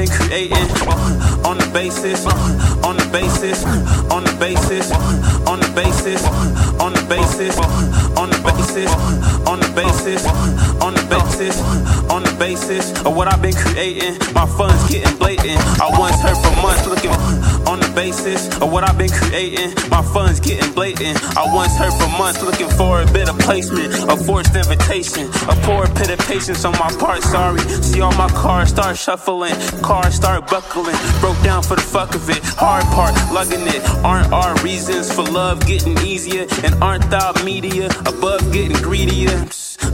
been creating uh, on the basis, uh, on the basis, uh, on the basis, on the basis, on the basis, on the basis, on the basis, on the basis, on the basis of what I've been creating. My funds getting blatant. I once heard for months looking basis of what I've been creating. My funds getting blatant. I once heard for months looking for a bit of placement, a forced invitation, a poor bit of patience on my part. Sorry, see all my cars start shuffling, cars start buckling. Broke down for the fuck of it. Hard part, lugging it. Aren't our reasons for love getting easier? And aren't thou media above getting greedier?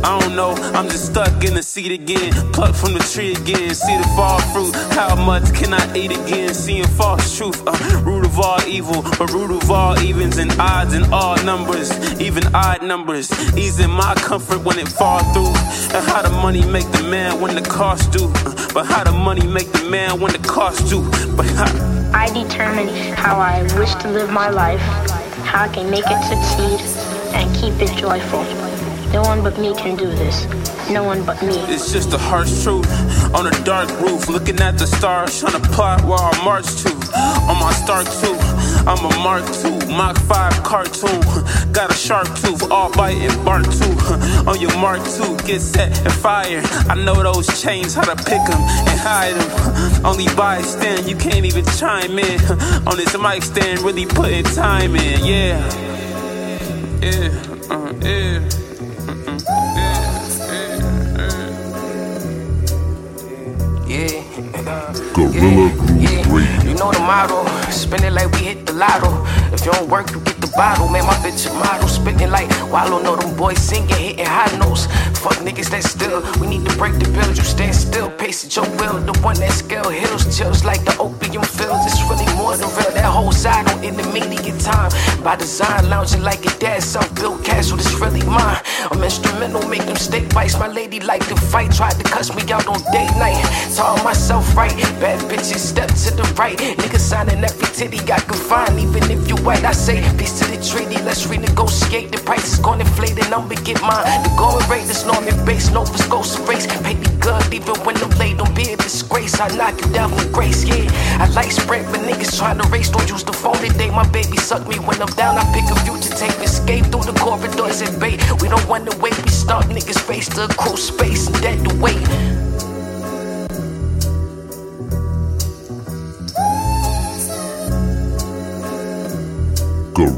I don't know, I'm just stuck in the seat again. Plucked from the tree again, see the fall fruit. How much can I eat again? Seeing false truth, uh, root of all evil, but root of all evens and odds and all numbers, even odd numbers. Easing my comfort when it fall through. And how the money make the man when the cost due. Uh, but how the money make the man when the cost due. But how, I determine how I wish to live my life, how I can make it succeed, and keep it joyful. No one but me can do this. No one but me. It's just the harsh truth on a dark roof, looking at the stars, trying to plot where I march to. On my Stark tooth, I'm a Mark II, Mach 5 cartoon. Got a sharp tooth, all bite and bark too. On your Mark II, get set and fire. I know those chains, how to pick them and hide them. Only by stand, you can't even chime in. On this mic stand, really putting time in, yeah. Yeah, uh, yeah. Yeah. Gorilla Groove Radio. You know the motto, spend it like we hit the lotto. If you don't work, you get bottle. Man, my bitch a model, spitting like Wallow. Know them boys singing, hitting high notes. Fuck niggas that still, we need to break the bills. You stand still, pace at your will. The one that scale hills, chills like the opium fields. It's really more than real. That whole side on intermediate time. By design, lounging like a dad, self built castle. This really mine. I'm instrumental, make them steak bites. My lady like to fight, tried to cuss me out on date night. Taught myself right, bad bitches step to the right. Niggas signing every titty I can find, even if you white. I say peace to the treaty, let's renegotiate. The price is gonna inflate, the number get mine. The going rate is Norman base, Nova Scotia race. Pay me good, even when I'm late. Don't be a disgrace. I knock you down with grace, yeah. I like spread, but niggas trying to race. Don't use the phone today. My baby suck me when I'm down. I pick a future take escape through the corridors and bait. We don't want to wait, we stop niggas face to cruise space and dead to wait.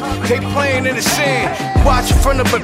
Christmas they playing in the sand, watching from the ba-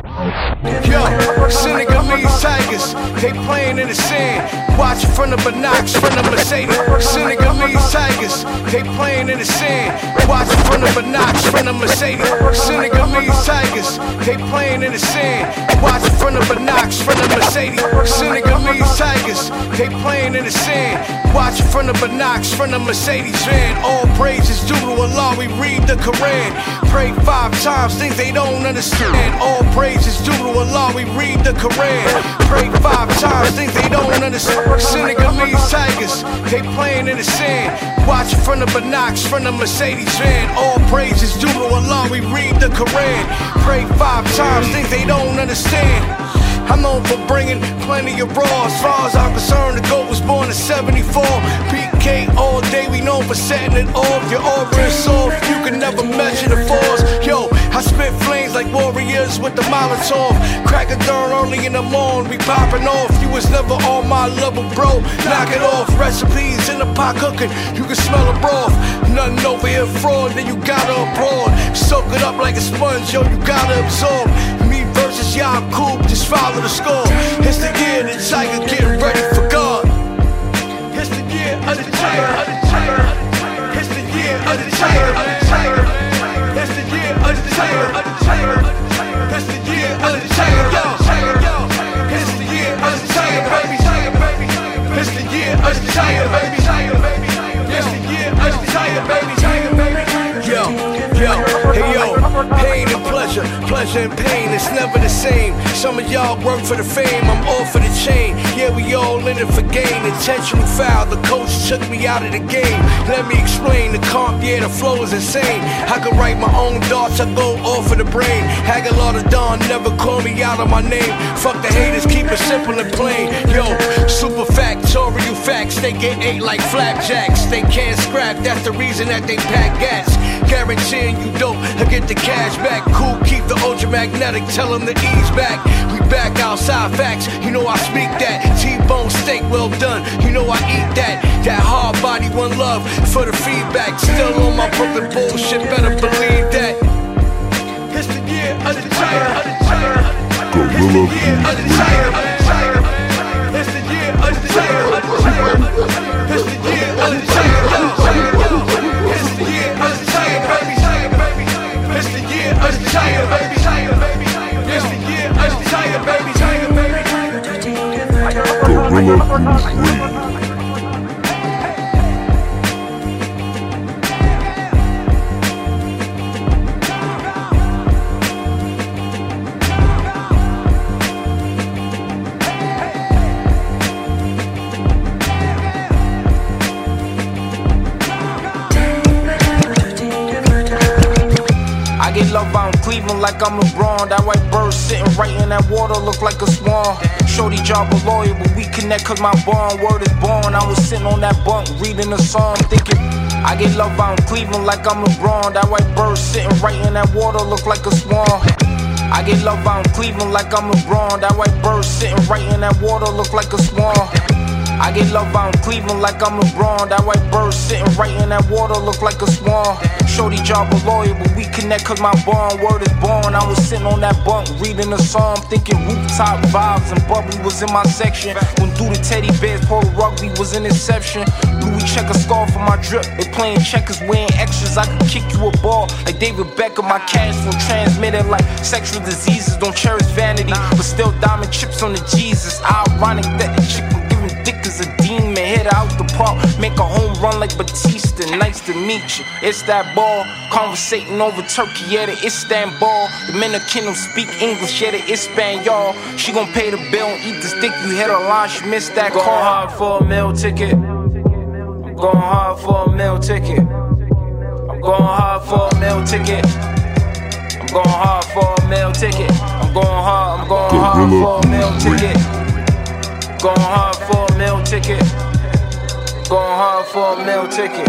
Yo, Senegalese tigers, they playing in the sand, watching from the binocs, from the Mercedes. Senegalese tigers, they playing in the sand, watching from the binocs, from the Mercedes. Senegalese tigers, they playing in the sand, watching from the binocs, from the Mercedes. Senegalese tigers, they playing in the sand, watching from the binocs, from the Mercedes van. All praises due to Allah, we read the Quran. Pray five times, things they don't understand. All praises due to Allah, we read the Quran. Pray five times, things they don't understand. Senegalese tigers, they playing in the sand. Watching from the binocs, from the Mercedes van. All praises due to Allah, we read the Quran. Pray five times, things they don't understand. I'm known for bringing plenty of raw. As far as I'm concerned, the GOAT was born in 74. PK all day, we known for setting it off. Your aura is soft, you can never measure the force. Yo, I spit flames like warriors with the Molotov. Crack a dawn early in the morning, we popping off. You was never on my level, bro. Knock it off. Recipes in the pot cooking, you can smell the broth. Nothing over here fraud, then you gotta abroad. Soak it up like a sponge, yo, you gotta absorb. Me Yakub, just follow the score. It's the year the tiger getting ready for God. It's the year of the tiger. It's the year of the tiger. It's the year of the tiger. It's the year of the tiger. It's the year of the tiger, baby. It's the year of the tiger, baby. It's the year of the tiger, baby. Pleasure, and pain, it's never the same. Some of y'all work for the fame, I'm all for the chain. Yeah, we all in it for gain, intentional foul. The coach took me out of the game. Let me explain the comp, yeah, the flow is insane. I can write my own thoughts, I go off of the brain. Hagalard of Dawn, never call me out of my name. Fuck the haters, keep it simple and plain. Yo, super factorial facts, they get ate like flapjacks. They can't scrap, that's the reason that they pack gas. Guaranteeing you dope, I get the cash back. Cool, keep the ultra magnetic, tell them to ease back. We back outside facts, you know I speak that. T-bone steak, well done, you know I eat that. That hard body, one love for the feedback. Still on my Brooklyn bullshit, better believe that. It's the year of the giant, of the giant. Gorilla It's the year of the giant, of the giant. It's the year of the giant, of the giant. It's the year of the giant, of the giant. Baby. Giant, baby. Gorilla Grooves Radio. Like I'm LeBron. That white bird sitting right in that water look like a swan. Shorty job a lawyer, but we connect cause my bond word is born. I was sitting on that bunk reading a song thinking. I get love out in Cleveland like I'm LeBron. That white bird sitting right in that water look like a swan. I get love out in Cleveland like I'm LeBron. That white bird sitting right in that water look like a swan. I get love out in Cleveland like I'm LeBron. That white bird sitting right in that water look like a swan. Shorty job a lawyer, but we connect cause my bond word is born. I was sitting on that bunk reading a song, thinking rooftop vibes and bubbly was in my section. When do the teddy bears, polo rugby was an inception. Louis check a scarf for my drip. They playing checkers, wearing extras. I could kick you a ball like David Beckham. My cash flow transmitted like sexual diseases. Don't cherish vanity, but still diamond chips on the Jesus. Ironic that the chick demon. Hit out the park, make a home run like Bautista. Nice to meet you. It's that ball, conversating over Turkey, yeah, the Istanbul. The Dominican don't speak English, yeah, the Espanol. She gon' pay the bill and eat the stick. You hit her line, she missed that call. Going hard for a meal ticket. I'm going hard for a meal ticket. I'm going hard for a meal ticket. I'm going hard for a meal ticket. I'm going hard, I'm going hard for a meal ticket. Going hard for a meal ticket. Going hard for a meal ticket.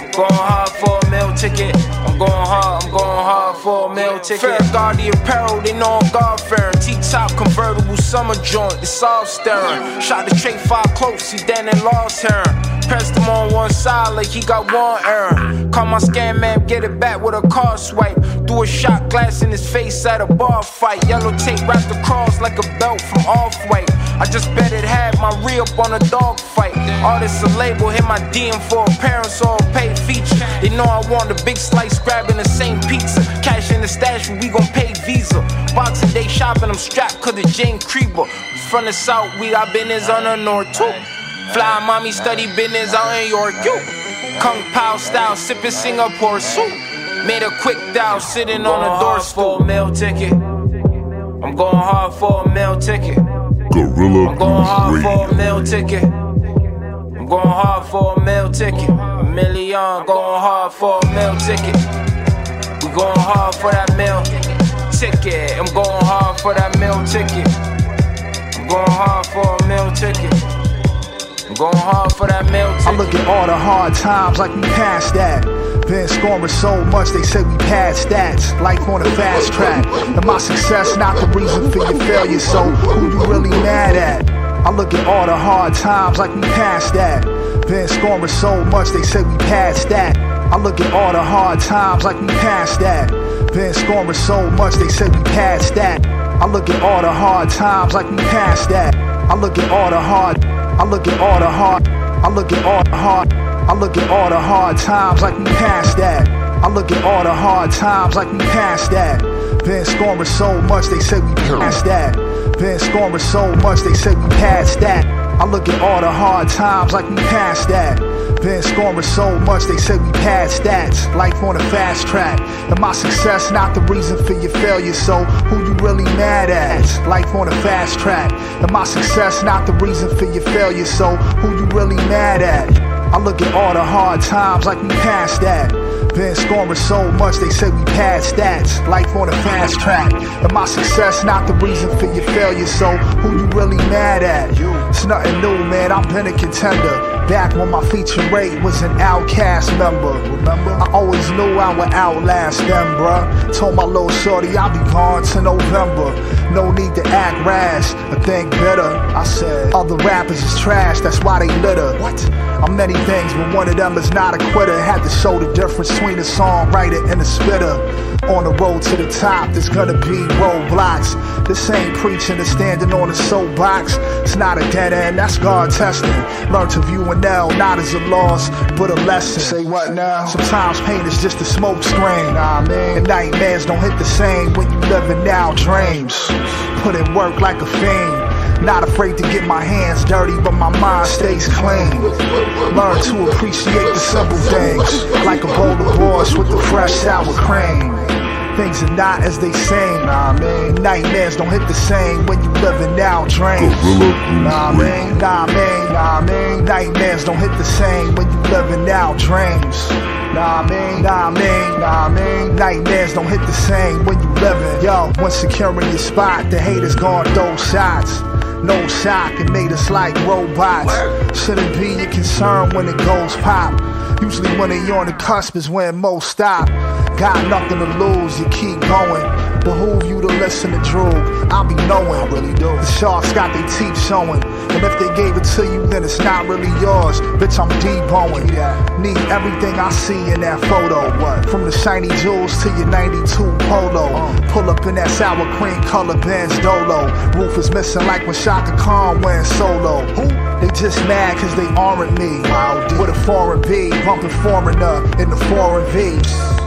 I'm going hard for a meal ticket. I'm going hard, I'm going hard for a meal ticket. Fear of God apparel, they know I'm God fearing. T-top convertible summer joint, it's all staring. Shot the tray five close, he then and lost her. Pressed him on one side like he got one error. Call my scan man, get it back with a car swipe. Threw a shot glass in his face at a bar fight. Yellow tape wrapped across like a belt from Off White. I just bet it had my re up on a dog fight. Artists a label, hit my DM for appearance or a paid feature. They know I want the big slice, grabbing the same pizza. Cash in the stash, we gon' pay Visa. Boxing day shopping, I'm strapped, cause the Jane Creeper. From the south, we got business on the north too. Fly mommy study business out in York, you. Kung Pao style, sipping Singapore soup. Made a quick dial, sitting on the doorstep. for a meal ticket. I'm going hard for a mail ticket. Gorilla I'm going hard Grooves for a mail ticket. I'm going hard for a mail ticket. A million, going hard for a meal ticket. We going hard for that meal ticket. I'm going hard for that mail ticket. I'm going hard for a mail ticket. I'm going hard for that meal. I look at all the hard times like we passed that. Been scoring so much, they say we passed stats. Life on a fast track. And my success not the reason for your failure, so who you really mad at? I look at all the hard times like we passed that. Been scoring so much, they say we passed that. I look at all the hard times like we passed that. Been scoring so much, they say we passed that. I look at all the hard times like we passed that. I look at all the hard. I look at all the hard. I look at all the hard. I look at all the hard times like we passed that. I look at all the hard times like we passed that. Been scoring so much, they say we passed that. Been scoring so much, they say we passed that. I look at all the hard times like we passed that. Been scoring so much, they say we passed stats. Life on a fast track. And my success not the reason for your failure, so who you really mad at? Life on a fast track. And my success not the reason for your failure, so who you really mad at? I look at all the hard times like we passed that. Been scoring so much, they say we passed stats. Life on a fast track. And my success not the reason for your failure, so who you really mad at? It's nothing new, man. I've been a contender. Back when my feature rate was an outcast member. Remember? I always knew I would outlast them, bruh. Told my little shorty I'll be gone to November. No need to act rash or think bitter. I said, other rappers is trash, that's why they litter. What? I'm many things, but one of them is not a quitter. Had to show the difference between a songwriter and a spitter. On the road to the top, there's gonna be roadblocks. This ain't preaching or standing on a soapbox. It's not a dead end, that's God testing. Learn to view an L not as a loss, but a lesson. Say what now? Sometimes pain is just a smoke screen. Nah, man. And nightmares don't hit the same when you living now dreams. Put in work like a fiend. Not afraid to get my hands dirty, but my mind stays clean. Learn to appreciate the simple things, like a bowl of borscht with the fresh sour cream. Things are not as they seem, nah man. Nightmares don't hit the same when you living now dreams. Nah man, nah man, nah man. Nightmares don't hit the same when you living now dreams. Nah man, nah man, nah man. Nightmares don't hit the same when you living. Yo, when securing your spot, the haters gon' throw shots. No shock, it made us like robots. Shouldn't be your concern when it goes pop. Usually when they on the cusp is when most stop. Got nothing to lose, you keep going. Behoove you to listen to Droog. I'll be knowing. I really do. The sharks got their teeth showing. And if they gave it to you, then it's not really yours. Bitch, I'm deboning. Need everything I see in that photo. What? From the shiny jewels to your 92 polo. Uh. Pull up in that sour cream color Benz Dolo. Roof is missing like when Chaka Khan went solo. Who? They just mad cause they aren't me. With a foreign B, bumping foreigner in the foreign V.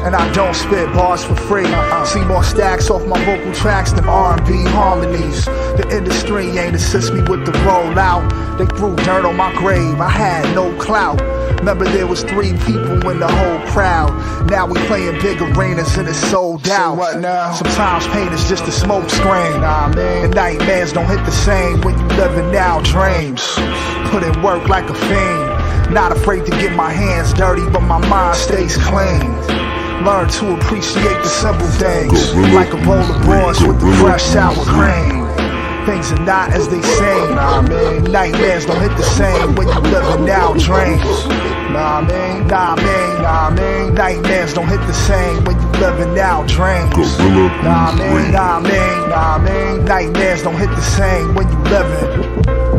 And I don't spit bars for free. Uh-huh. See more stacks off my vocal tracks than R&B harmonies. The industry ain't assist me with the rollout. They threw dirt on my grave. I had no clout. Remember there was three people in the whole crowd. Now we playing big arenas and it's sold out. what now? Sometimes pain is just a smoke screen. Nah, man. And nightmares don't hit the same when you living now dreams. Put in work like a fiend. Not afraid to get my hands dirty, but my mind stays clean. Learn to appreciate the simple things, like a bowl of borscht with the fresh sour cream. Things are not as they seem. Nah, man. Nightmares don't hit the same when you living now dreams. Nah, man. Nah, man. Nah, man. Nightmares don't hit the same when you living now dreams. Nah, man. Nah, man. Nah, man. Nightmares don't hit the same when you living.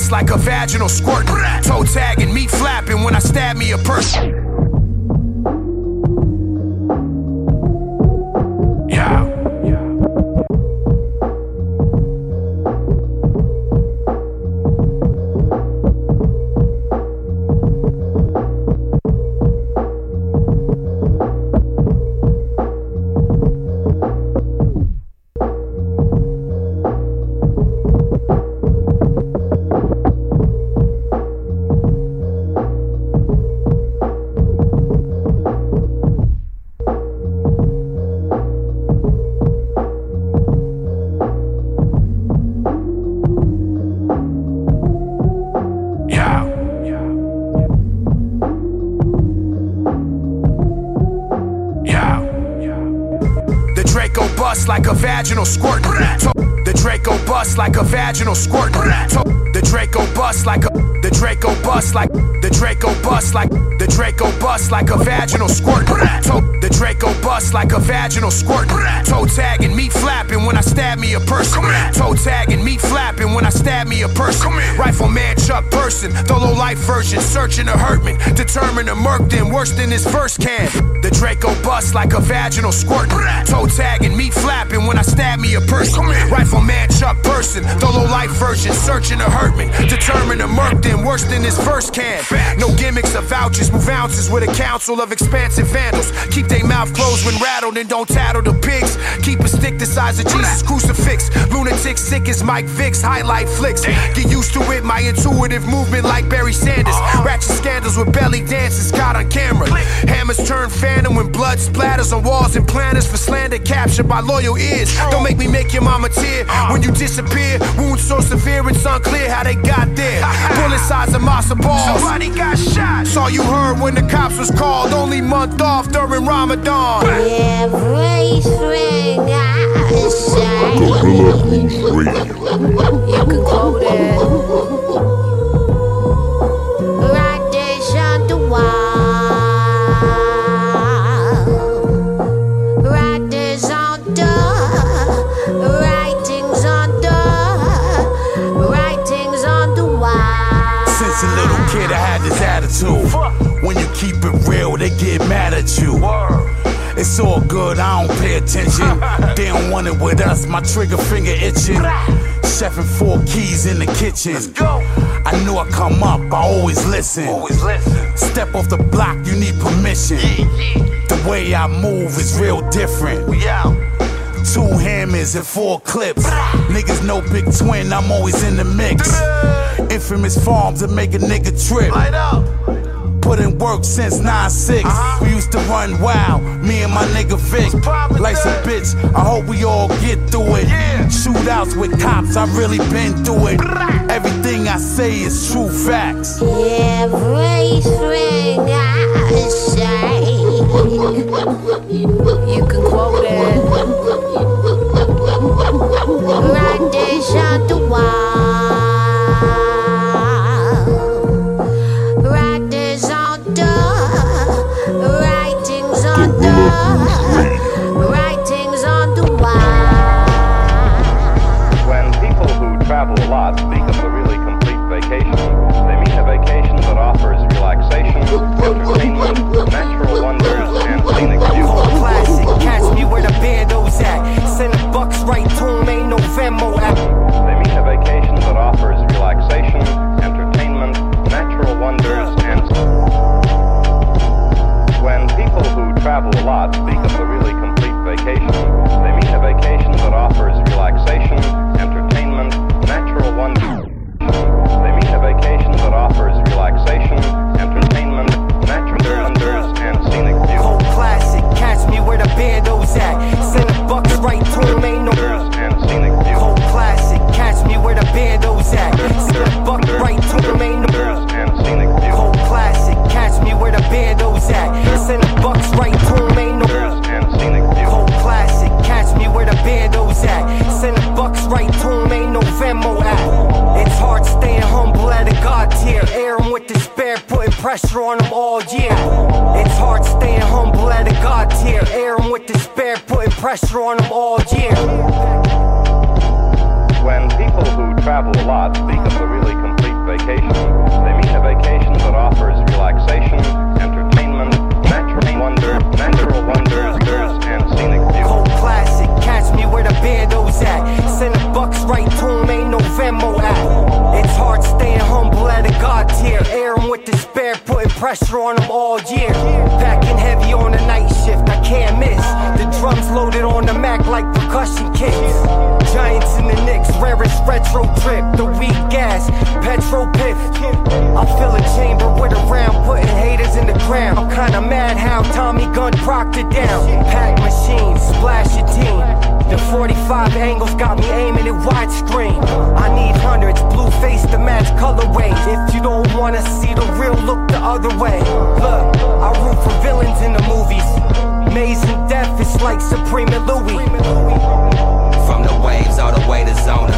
Bust like a vaginal squirt. Toe tagging, meat flapping when I stab me a person. Vaginal squirt. The Draco bust like a vaginal squirt. The Draco bust like a the Draco bust like the Draco bust like the Draco bust like a vaginal squirt. To- The Draco bust like a vaginal squirt. Toe tagging, meat flapping when I stab me a person. Toe tagging, meat flapping when I stab me a person. Rifleman Chuck person, the low life version, searching to hurt me, determined to murk them worse than his first can. The Draco bust like a vaginal squirt. Toe tagging, meat flapping when I stab me a person. Rifleman Chuck person, the low life version, searching to hurt me, determined to murk them worse than his first can. No gimmicks or vouchers, move ounces with a council of expansive vandals. Keep they mouth closed when rattled and don't tattle the pigs. Keep a stick the size of Jesus crucifix. Lunatic sick as Mike Vicks, highlight flicks. Get used to it, my intuitive movement like Barry Sanders. Ratchet scandals with belly dances caught on camera. Hammers turn phantom when blood splatters on walls and planners for slander captured by loyal ears. Don't make me make your mama tear when you disappear. Wounds so severe it's unclear how they got there. Bullet size a selling matzo balls. Somebody got shot. Saw you heard when the cops was called. Only month off during Ramadan. Everything I say, Gorilla Grooves Radio. you can quote it. Kid, I had this attitude. When you keep it real, they get mad at you. It's all good, I don't pay attention. they don't want it with us, my trigger finger itching. Chefing four keys in the kitchen. Let's go. I knew I come up, I always listen. Always listen. Step off the block, you need permission. The way I move is real different. We out. Two hammers and four clips. Niggas no big twin, I'm always in the mix. Infamous farms that make a nigga trip. Put in work since 9-6. We used to run wild, me and my nigga Vic. Life's a bitch, I hope we all get through it. Shootouts with cops, I really been through it. Everything I say is true facts. Everything I say, you can quote it. Write this on the wall. Travel a lot speak of a really complete vacation, they mean a vacation that offers relaxation, entertainment, natural wonders. They mean a vacation that offers relaxation, entertainment, natural wonders, and scenic views. Classic, catch me where the bandos at. Send the bucks right to 'em, pressure on 'em all year. It's hard staying humble at a god tier. Air 'em with despair, putting pressure on 'em all year. When people who travel a lot speak of a really complete vacation, they mean a vacation that offers relaxation, entertainment, natural wonder, natural wonders, and scenic views. Cold classic, catch me where the bandos at. Send the bucks right to 'em, ain't no Venmo app. It's hard staying humble at a god tier. Air 'em with despair, pressure on 'em all year. Packing heavy on the night shift, I can't miss. The drums loaded on the Mac like percussion kits. Giants in the Knicks, rarest retro trip. The weak gas, petro piff. I fill a chamber with a round, putting haters in the ground. I'm kinda mad how Tommy Gun it down. Pack machines, splash your team. The 45 angles got me aiming it widescreen. I need hundreds, other way. Look, I root for villains in the movies. Maze and death is like Supreme and Louis. From the waves all the way to Zona.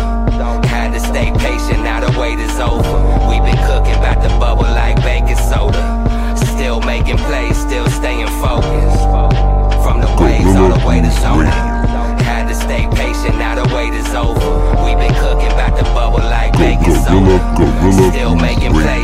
Had to stay patient, now the wait is over. We've been cooking, back the bubble like baking soda. Still making plays, still staying focused. From the waves all the way to Zona. Had to stay patient, now the wait is over. We've been cooking, back the bubble like baking soda. Still making plays,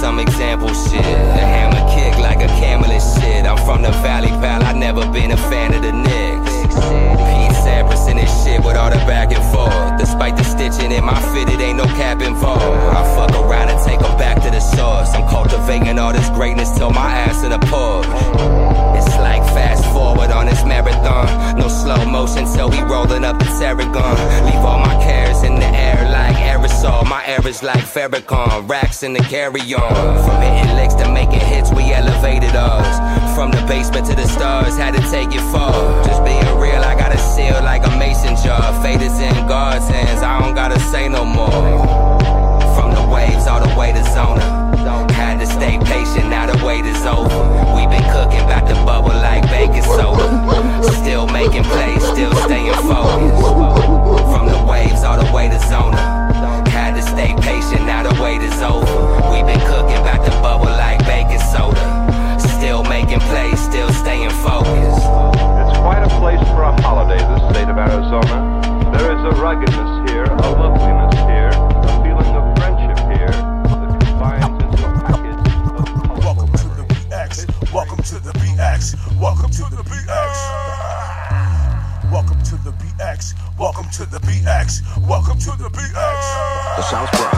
some example shit. The hammer kick like a camel and shit. I'm from the Valley, pal. I never been a fan of the Knicks. Sampras in this shit with all the back and forth. Despite the stitching in my fit, it ain't no cap involved. I fuck around and take 'em back to the source. I'm cultivating all this greatness till my ass in a pub. It's like fast forward on this marathon. No slow motion till we rolling up the Tarragon. Leave all my cares in the air like aerosol. My air is like Farrakhan. Racks in the carry on. From hitting licks to making hits, we elevated us. From the basement to the stars, had to take it far. Just being real, I got heart sealed like a mason jar. Fate is in God's hands, I don't gotta say no more. From the waves all the way to Zona. Had to stay patient, now the wait is over. we been cooking, bout to bubble like baking soda. Still making plays, still staying focused. From the waves all the way to Zona. Had to stay patient, now the wait is over. we been cooking, bout to bubble like baking soda. Still making plays, still staying focused. It's quite a place for a holiday, the state of Arizona. There is a ruggedness here, a loveliness here, a feeling of friendship here that combines into a package of Welcome to the BX. Welcome to the BX. Welcome to the BX. Welcome to the BX. Welcome to the BX. Welcome to the BX. The South Bronx.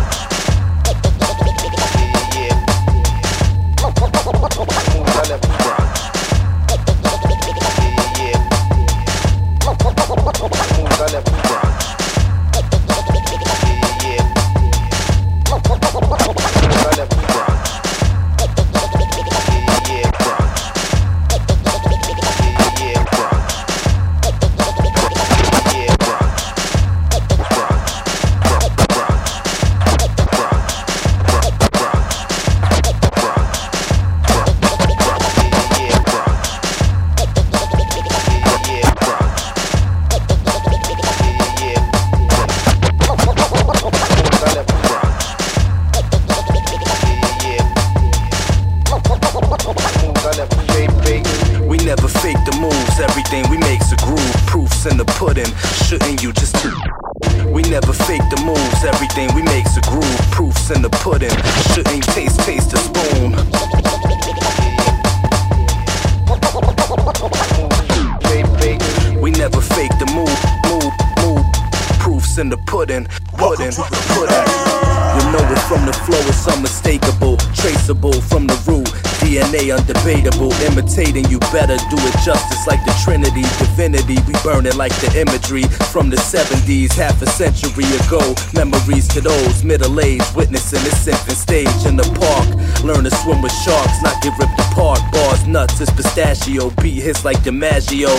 Imitating you better do it justice like the Trinity, divinity. We burn it like the imagery from the 70s, half a century ago. Memories to those middle aged witnessing this infant stage in the park. Learn to swim with sharks, not get ripped apart. Bars nuts, it's pistachio, beat hits like DiMaggio.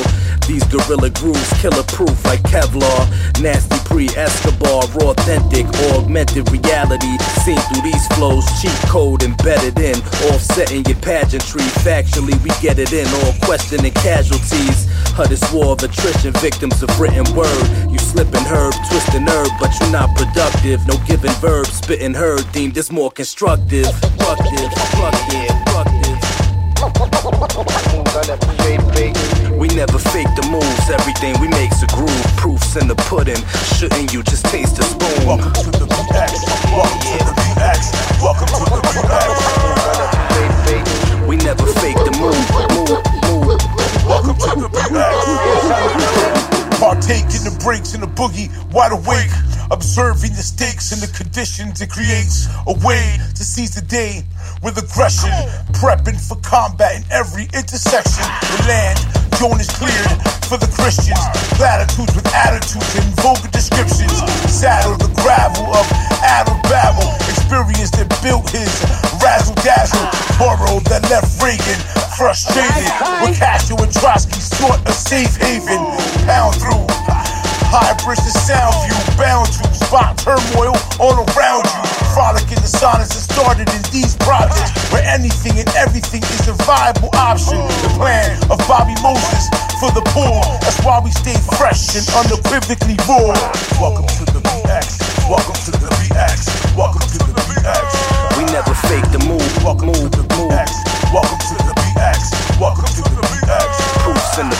These gorilla grooves, killer proof like Kevlar. Nasty pre Escobar, authentic, augmented reality. Seen through these flows, cheat code embedded in, offsetting your pageantry. Factually, we get it in, all questioning casualties. Of this war of attrition, victims of written word. You slipping herb, twisting herb, but you're not productive. No giving verb, spitting herb, deemed as more constructive. Constructive, constructive, constructive. We never fake the moves, everything we make's a groove. Proofs in the pudding, shouldn't you just taste the spoon? Welcome to the BX. Welcome to the BX. Welcome to the BX. We never fake the move, move, move. Welcome to the BX. Partake in the breaks in the boogie, wide awake. Observing the stakes and the conditions it creates. A way to seize the day with aggression. Prepping for combat in every intersection. The land, zone is cleared for the Christians. Latitudes with attitudes and vulgar descriptions. Saddle the gravel of Adam Babel. Experience that built his razzle dazzle. Borrow that left Reagan frustrated. With Castro and Trotsky sought a safe haven. Pound through. High bridge sound view, bound to spot turmoil all around you. Frolic in the silence that started in these projects, where anything and everything is a viable option. The plan of Bobby Moses for the poor. That's why we stay fresh and unequivocally raw. Welcome to the BX. Welcome to the BX. Welcome to the BX. We never fake the move, Welcome move, to the. BX. Welcome to the BX. Welcome to the BX. Proofs in the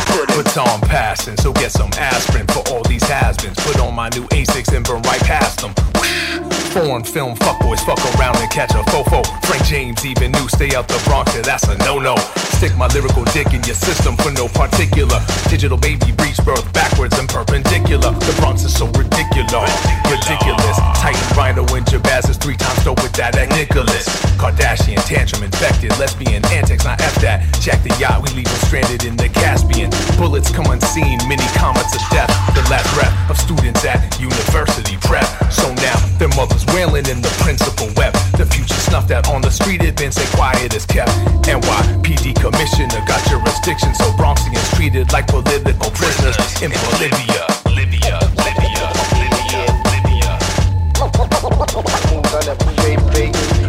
Baton passing, so get some aspirin for all these has-beens. Put on my new Asics and burn right past them. Foreign film fuckboys fuck around and catch a fofo. Frank James even knew stay out the Bronx, yeah, that's a no-no. Stick my lyrical dick in your system for no particular. Digital baby breeds birth backwards and perpendicular. The Bronx is so ridiculous, ridiculous. Titan Rhino and Jabaz is three times dope with that at Nicholas. Kardashian tantrum infected, lesbian antics, not F that. Jack the yacht, we leave him stranded in the Caspian. Bullets come unseen, mini comets of death. The last breath of students at university prep. So now their mothers was wailing in the principal web. The future snuffed out on the street, events and quiet is kept. NYPD commissioner got jurisdiction, so Bronxians treated like political prisoners in Bolivia. Libya, Libya, Libya, Libya.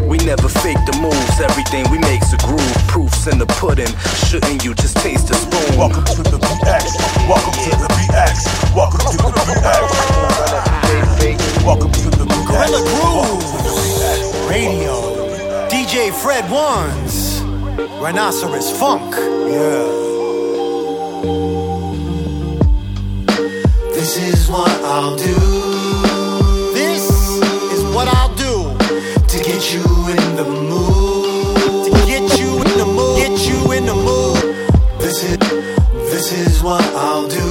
We never fake the moves, everything we make's a groove. Proofs in the pudding, shouldn't you just taste the spoon? Welcome to the BX, welcome to the BX, welcome to the BX. Welcome to the Gorilla Grooves Radio. DJ Fred Wands. Rhinoceros Funk. Yeah. This is what I'll do. This is what I'll do to get you in the mood. To get you in the mood. Get you in the mood. This is this is what I'll do.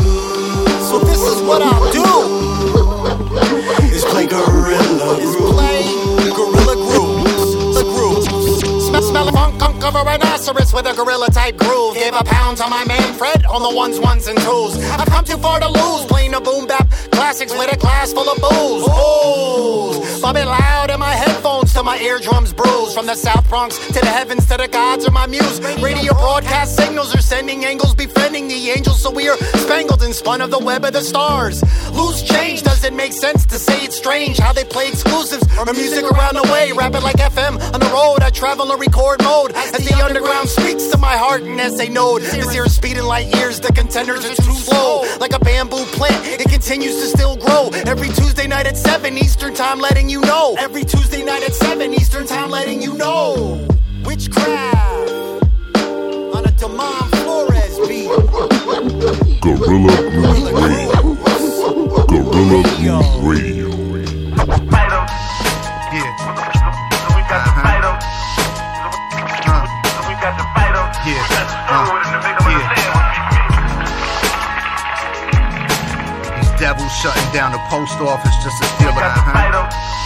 So this is what I'll do. Play gorilla play gorilla grooves. The grooves. Smell, smell a funk, unk of a rhinoceros with a gorilla type groove. Gave a pound to my man Fred on the ones, ones, and twos. I've come too far to lose. Playing a boom bap classics with a glass full of booze. Booze. Bumping loud in my headphones till my eardrums bruise. From the South Bronx to the heavens to the gods are my muse. Radio broadcast signals are sending angles befriending the angels. So we are spangled and spun of the web of the stars. Loose change doesn't make sense to say it's strange how they play exclusives or music around the way. Rapping like FM on the road. I travel in record mode as the underground speaks to my heart and as they node. This here is speeding light years. The contenders are too slow. Like a bamboo plant, it continues to still grow. Every Tuesday night at 7 Eastern Time, letting you know. Every Tuesday night at 7 Eastern Time, letting you know. Witchcraft on a Damon Flores beat. Gorilla Grooves Radio. Gorilla. The post office just to steal a uh-huh.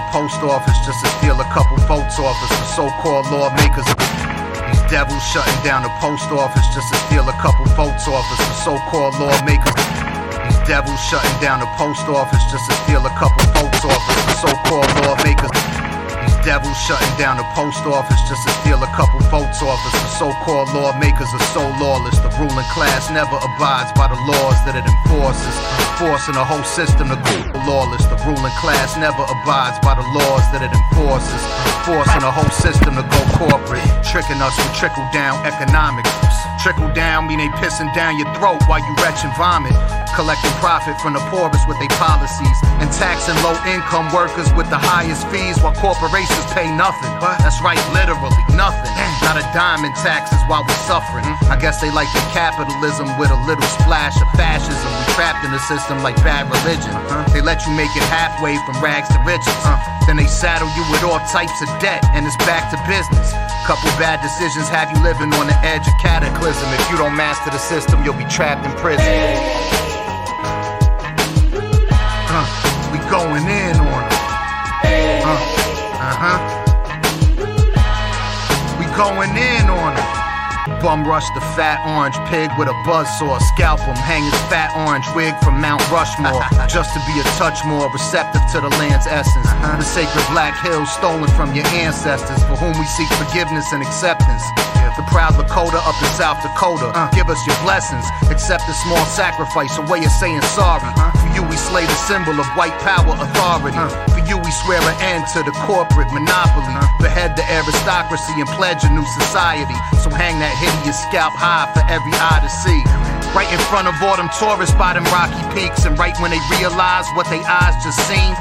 The post office just to steal a couple votes off us. The so-called lawmakers. These devils shutting down the post office just to steal a couple votes off us. The so-called lawmakers. These devils shutting down the post office just to steal a couple votes off us. The so-called lawmakers. Devils shutting down the post office just to steal a couple votes off us. The so-called lawmakers are so lawless. The ruling class never abides by the laws that it enforces. Forcing the whole system to go lawless. The ruling class never abides by the laws that it enforces. Forcing the whole system to go corporate. Tricking us with trickle down economics. Trickle down mean they pissing down your throat while you retch and vomit. Collecting profit from the poorest with their policies. And taxing low income workers with the highest fees while corporations pay nothing. That's right, literally nothing. Not a dime in taxes while we're suffering. Mm-hmm. I guess they like the capitalism with a little splash of fascism. We trapped in the system like bad religion. Uh-huh. They let you make it halfway from rags to riches. Uh. Then they saddle you with all types of debt, and it's back to business. Couple bad decisions have you living on the edge of cataclysm. If you don't master the system, you'll be trapped in prison. Uh, we going in on them. Uh huh. We going in. Bum rush the fat orange pig with a buzzsaw. Scalp him, hang his fat orange wig from Mount Rushmore. just to be a touch more receptive to the land's essence. Uh-huh. The sacred black hills stolen from your ancestors, for whom we seek forgiveness and acceptance. The proud Lakota up in South Dakota, uh. give us your blessings. Accept a small sacrifice, a way of saying sorry. For you, we slay the symbol of white power authority. For you, we swear an end to the corporate monopoly. Behead the aristocracy and pledge a new society. So hang that hideous scalp high for every eye to see. Right in front of all them tourists by them rocky peaks, and right when they realize what they eyes just seen.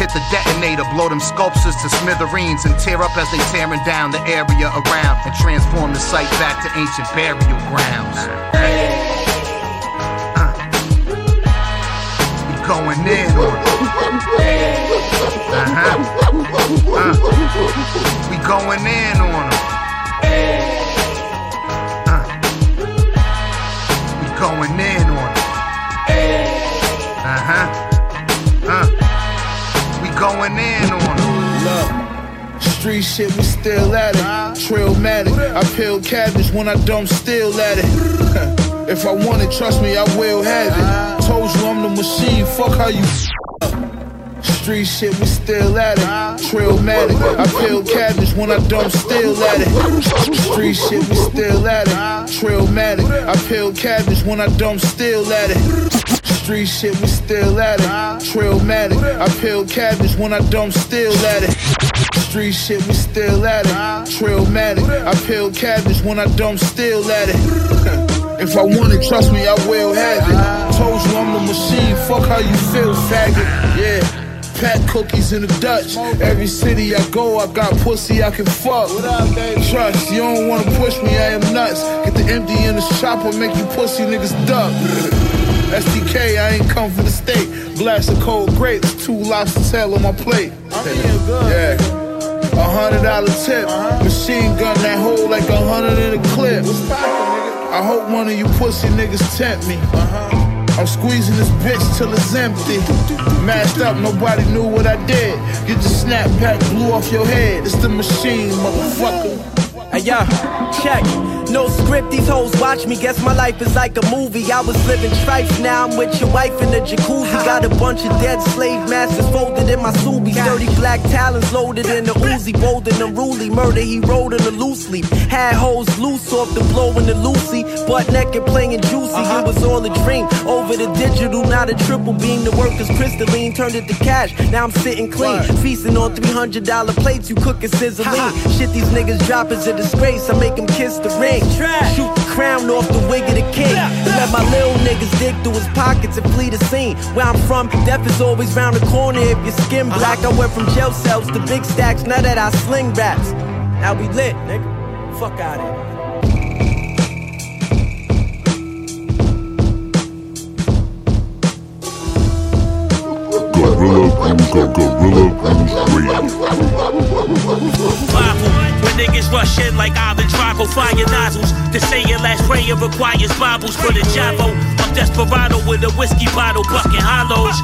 Hit the detonator, blow them sculptures to smithereens, and tear up as they tearing down the area around, and transform the site back to ancient burial grounds. Going in. Uh-huh. Uh, we going in on them. Uh, we going in. Uh-huh. Uh, we going in street shit, we still at it. Trailmatic, I peel cabbage when I don't at it. if I want it, trust me, I will have it. Told you I'm the machine, fuck how you. Street shit, we still at it. Trailmatic, I peel cabinets when I don't still at it. Street shit, we still at it. Trailmatic, I peel cabinets when I don't still at it. Street shit, we still at it. Trailmatic, I peel cabinets when I don't still at it. Street shit, we still at it. Trailmatic, I peel cabinets when I don't still at it. If I want it, trust me, I will have it. Told you I'm the machine, fuck how you feel, faggot. Yeah. Pack cookies in the Dutch. Every city I go, I got pussy I can fuck. Trust, you don't wanna push me, I am nuts. Get the empty in the chopper, make you pussy niggas duck. SDK, I ain't come for the steak. Glass of cold grapes, two lobster tail on my plate. Yeah. A hundred dollar tip. Machine gun that hold like a hundred in a clip. I hope one of you pussy niggas tempt me. Uh-huh. I'm squeezing this bitch till it's empty. Mashed up, nobody knew what I did. Get the snap pack, blew off your head. It's the machine, motherfucker. Hey, yo, check. No script, these hoes watch me. Guess my life is like a movie. I was living stripes, now I'm with your wife in the jacuzzi. Got a bunch of dead slave masters folded in my Subi. 30 black talons loaded in the Uzi. Bold in the Ruly. Murder, he rode in the loose sleep. Had hoes loose off the blow in the Lucy. Butt naked playing juicy. It uh-huh. was all a dream. Over the digital, not a triple beam. The workers crystalline turned it to cash. Now I'm sitting clean. Feasting on $300 plates. You cooking sizzling. Shit, these niggas drop is a disgrace. I make them kiss the ring. Shoot the crown off the wig of the king. Let my little niggas dig through his pockets and flee the scene. Where I'm from, death is always round the corner if your skin uh-huh. black. I went from jail cells to big stacks. Now that I sling raps. Now we lit, nigga. Fuck out of here. Gorilla Grooves, Gorilla Grooves Radio. Niggas rush in like Ivan Drago, fire nozzles. To say your last prayer requires Bibles for the Javo. I'm desperado with a whiskey bottle, bucking hollows.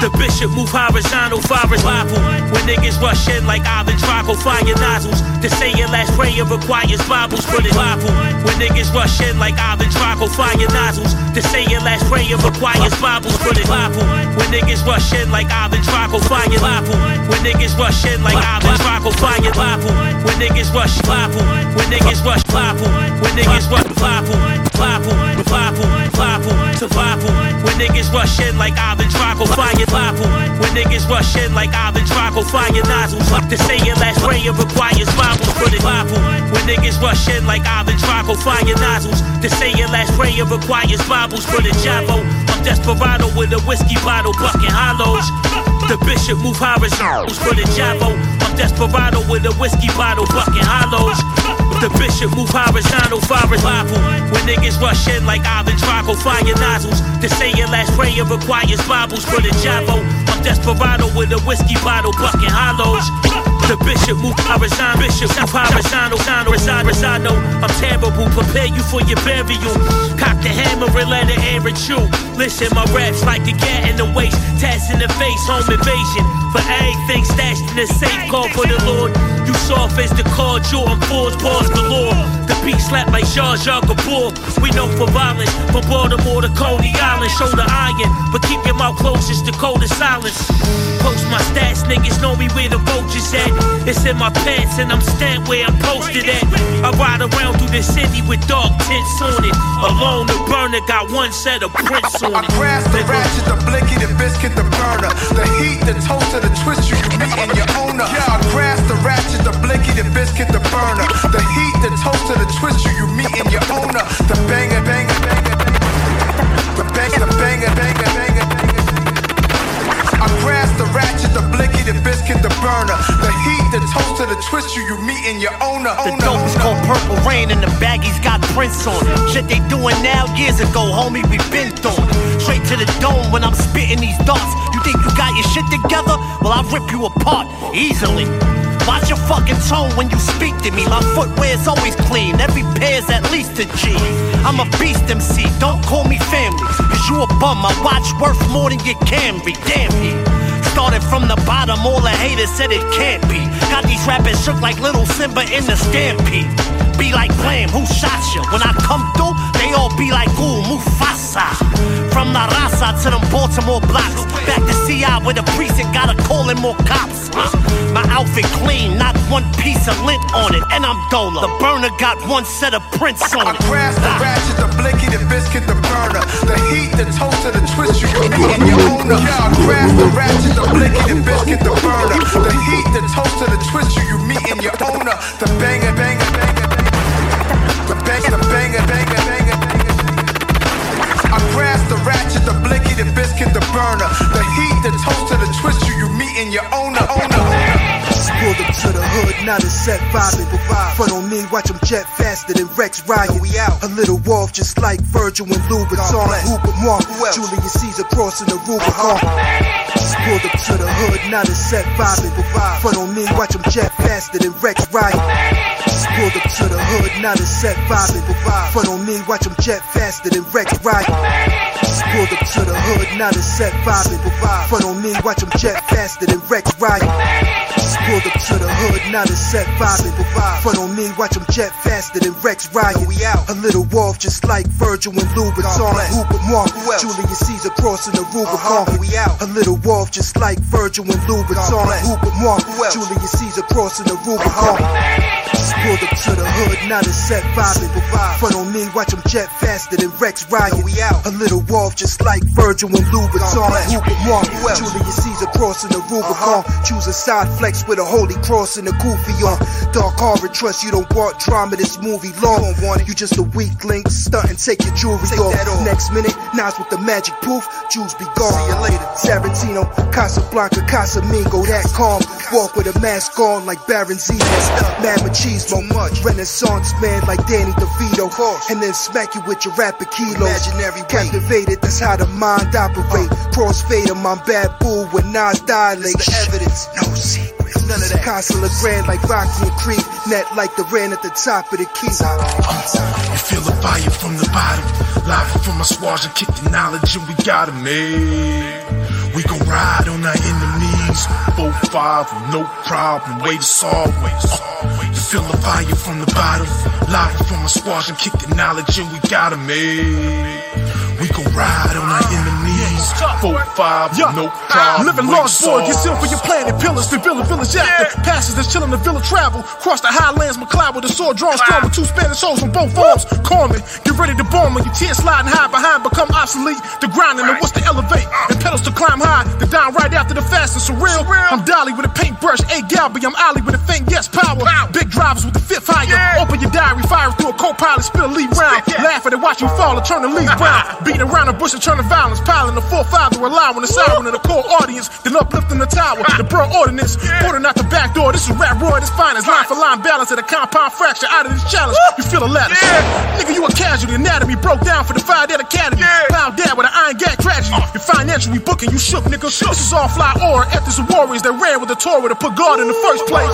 The bishop move horizontal, fire Bible. When niggas rush in like Ivan Drago, fire nozzles. To say your last prayer requires Bibles for the Bible. When niggas rush in like Ivan Drago, fire nozzles. To say your last prayer requires Bibles for the Bible. When niggas rush in like Ivan Drago, fire Bible. When niggas rush in like Ivan Drago, fire Bible. When niggas rush Bible. When niggas rush Bible. When niggas rush Bible. Bible. Bible. Bible. Survival. When niggas rush in like Ivan Drago, fire Bible. When niggas rush in like Ivan Drago, fire nozzles. To say your last prayer requires Bibles for the Bible. When niggas rush in like Ivan Drago, fire nozzles. To say your last prayer requires Bibles for the Javo. I'm desperado with a whiskey bottle, bucking hollows. The bishop move horizontals for the Javo. I'm desperado with a whiskey bottle, bucking hollows. The bishop move horizontal, fire Bible. When niggas rush in like Ivan Drago, fire nozzles. To say your last prayer requires Bibles for the Javo. I'm desperado with a whiskey bottle, bucking hollows. The bishop move horizontal, bishop horizontal, horizontal, horizontal. I'm terrible, prepare you for your burial. Cock the hammer and let it air at you. Listen, my raps like a gat in the waist, tats in the face, home invasion. For everything stashed in the safe, call for the Lord. You soft as the car, Jordan Ford's balls galore. The beat slap like Jar Jar Kapoor. We know for violence, from Baltimore to Coney Island, shoulder iron. But keep your mouth closed, it's the coldest silence. Post my stats, niggas know me where the vultures at. It's in my pants and I'm stamped where I'm posted at. I ride around through the city with dark tints on it. Alone, the burner got one set of prints on it. I grasp the ratchet, the blicky, the biscuit, the burner. The heat, the toaster, the twist you, you meet in your owner. Yeah, I grasp the ratchet, the blicky, the biscuit, the burner. The heat, the toaster, the twist you, you meet in your owner. Owner. The dope is called Purple Rain and the baggies got prints on it. Shit they doing now, years ago, homie, we been on it. Straight to the dome when I'm spitting these darts. You think you got your shit together? Well, I'll rip you apart easily. Watch your fucking tone when you speak to me. My footwear's always clean, every pair's at least a G. I'm a beast MC, don't call me family. Cause you a bum, my watch worth more than you can be. Damn he. Started from the bottom, all the haters said it can't be. Got these rappers shook like little Simba in the stampede. Be like Blam, who shot you? When I come through, they all be like, ooh, Mufasa. From La Raza to them Baltimore blocks. Back to CI where the precinct got a call in more cops. My outfit clean, not one piece of lint on it. And I'm Dola. The burner got one set of prints on it. Grass, the ratchet, the blicky, the biscuit, the burner. The heat, the toaster, the twist, you can in your owner. Yeah, grass, the ratchet, the blicky, the biscuit, the burner. The heat, the toaster, the twist, you, you meet in your owner. The banger, banger, banger, banger. The banger, banger, banger, banger. I grass, the ratchet, the blicky, the biscuit, the burner. The heat, the toaster, the twist, you, you meet in your owner, owner. Pulled up to the hood, now it's set vibing. Front on me, watch them jet faster than Rex Ryan. We out. A little wolf just like Virgil and Louboutin. Hooper Mark, Julius Caesar crossing the Rubicon. Uh-huh. Pulled up to the hood, now it's set vibing. Front on me, watch them jet faster than Rex Ryan. Pulled up to the hood, now it's set vibing. Front on me, watch them jet faster than Rex Ryan. Pulled up to the hood, now it's set vibing. Front on me, watch them jet faster than Rex Ryan. Pulled up to the hood, now it's set vibing. Front on me, watch them jet faster than Rex Ryan. We out. A little wolf just like Virgil and Louboutin. Hooper Mark, Julius Caesar crossing the Rubicon. Uh-huh, we out. A little wolf just like Virgil and Louboutin. Hooper Mark, Julius Caesar crossing the Rubicon. Uh-huh. Pulled up to the hood, now it's set vibing. Front on me, watch them jet faster than Rex Ryan. We out. A little wolf just like Virgil and Louboutin. Hooper Mark, Julius Caesar crossing the Rubicon. Uh-huh. Choose a side flex with a holy cross and a goofy on. Dark Harbor trust you don't want drama. This movie long. Want it? You just a weak link. Stunt and take your jewelry off. Next minute, Nas with the magic poof. Jews be gone. See you later. Sarantino, Casablanca, Casamingo, that calm. Walk with a mask on like Baron Zemo. Mad machismo. Much. Renaissance man like Danny DeVito. And then smack you with your rapid kilos. Imaginary Captivated, that's how the mind operate. Uh-huh. Crossfader, my bad bull when Nas dilate. the evidence. No secrets. None of that. Casa LeGrand like Rocky and Creek. Net like the ran at the top of the key. You feel the fire from the bottom. Live from my squash and kick the knowledge, and we got it made. We gon' ride on our enemies. Four, five, no problem. Way to solve. Way to solve. Feel the fire from the bottom. Live from squash and kick the knowledge, and we got 'em made. We gon' ride on our enemies. Four, five, no problem. Living lost boy, get solve. for your planet. Pillars, the villa, village after. Passes that's chillin' the villa travel. Cross the highlands, McLeod with a sword drawn strong with two Spanish hoes on both arms. Call me, get ready to bomb when your tears sliding high behind, become obsolete. The grinding, the what's to elevate, and pedals to climb high. The down right after the fast and surreal. I'm Dali with a paintbrush, A Galby, I'm Ollie with a faint yes power. Big drivers with the fifth higher. Open your diary, fire through a co-pilot, spill a lead round. Laugh at it, watch you fall, and turn the lead round. Beating around the bush and turn the violence, piling the full father, allowing the siren of the core audience, then uplifting the tower. The bro ordinance, ordering out the back door. This is rap roy, this finest line for line balance at a compound fracture out of this challenge. You feel a lattice. Nigga, you a casualty. Anatomy broke down for the five dead academy. Yeah. Pound dad with an iron gag tragedy. Uh. Your financial we booking, you shook, nigga. This is all fly aura. Ethics of warriors that ran with the Torah to put God in the first place.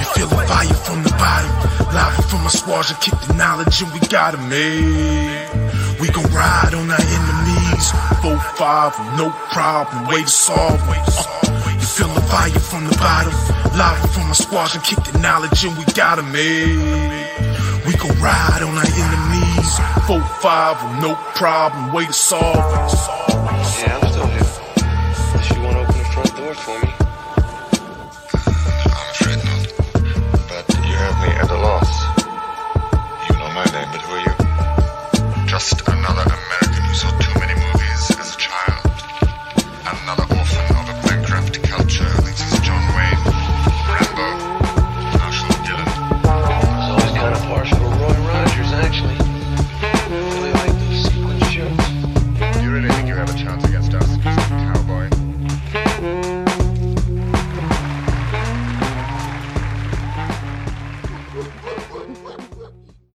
You feel the fire from the bottom. Live from my squash and kick the knowledge, and we got 'em made. We gon' ride on our enemies. Four, five, no problem. Way to solve. Uh, you feel the fire from the bottom. Live from my squash and kick the knowledge, and we got 'em made. We gon' ride on our enemies. Four, five, no problem. Way to solve. Yeah,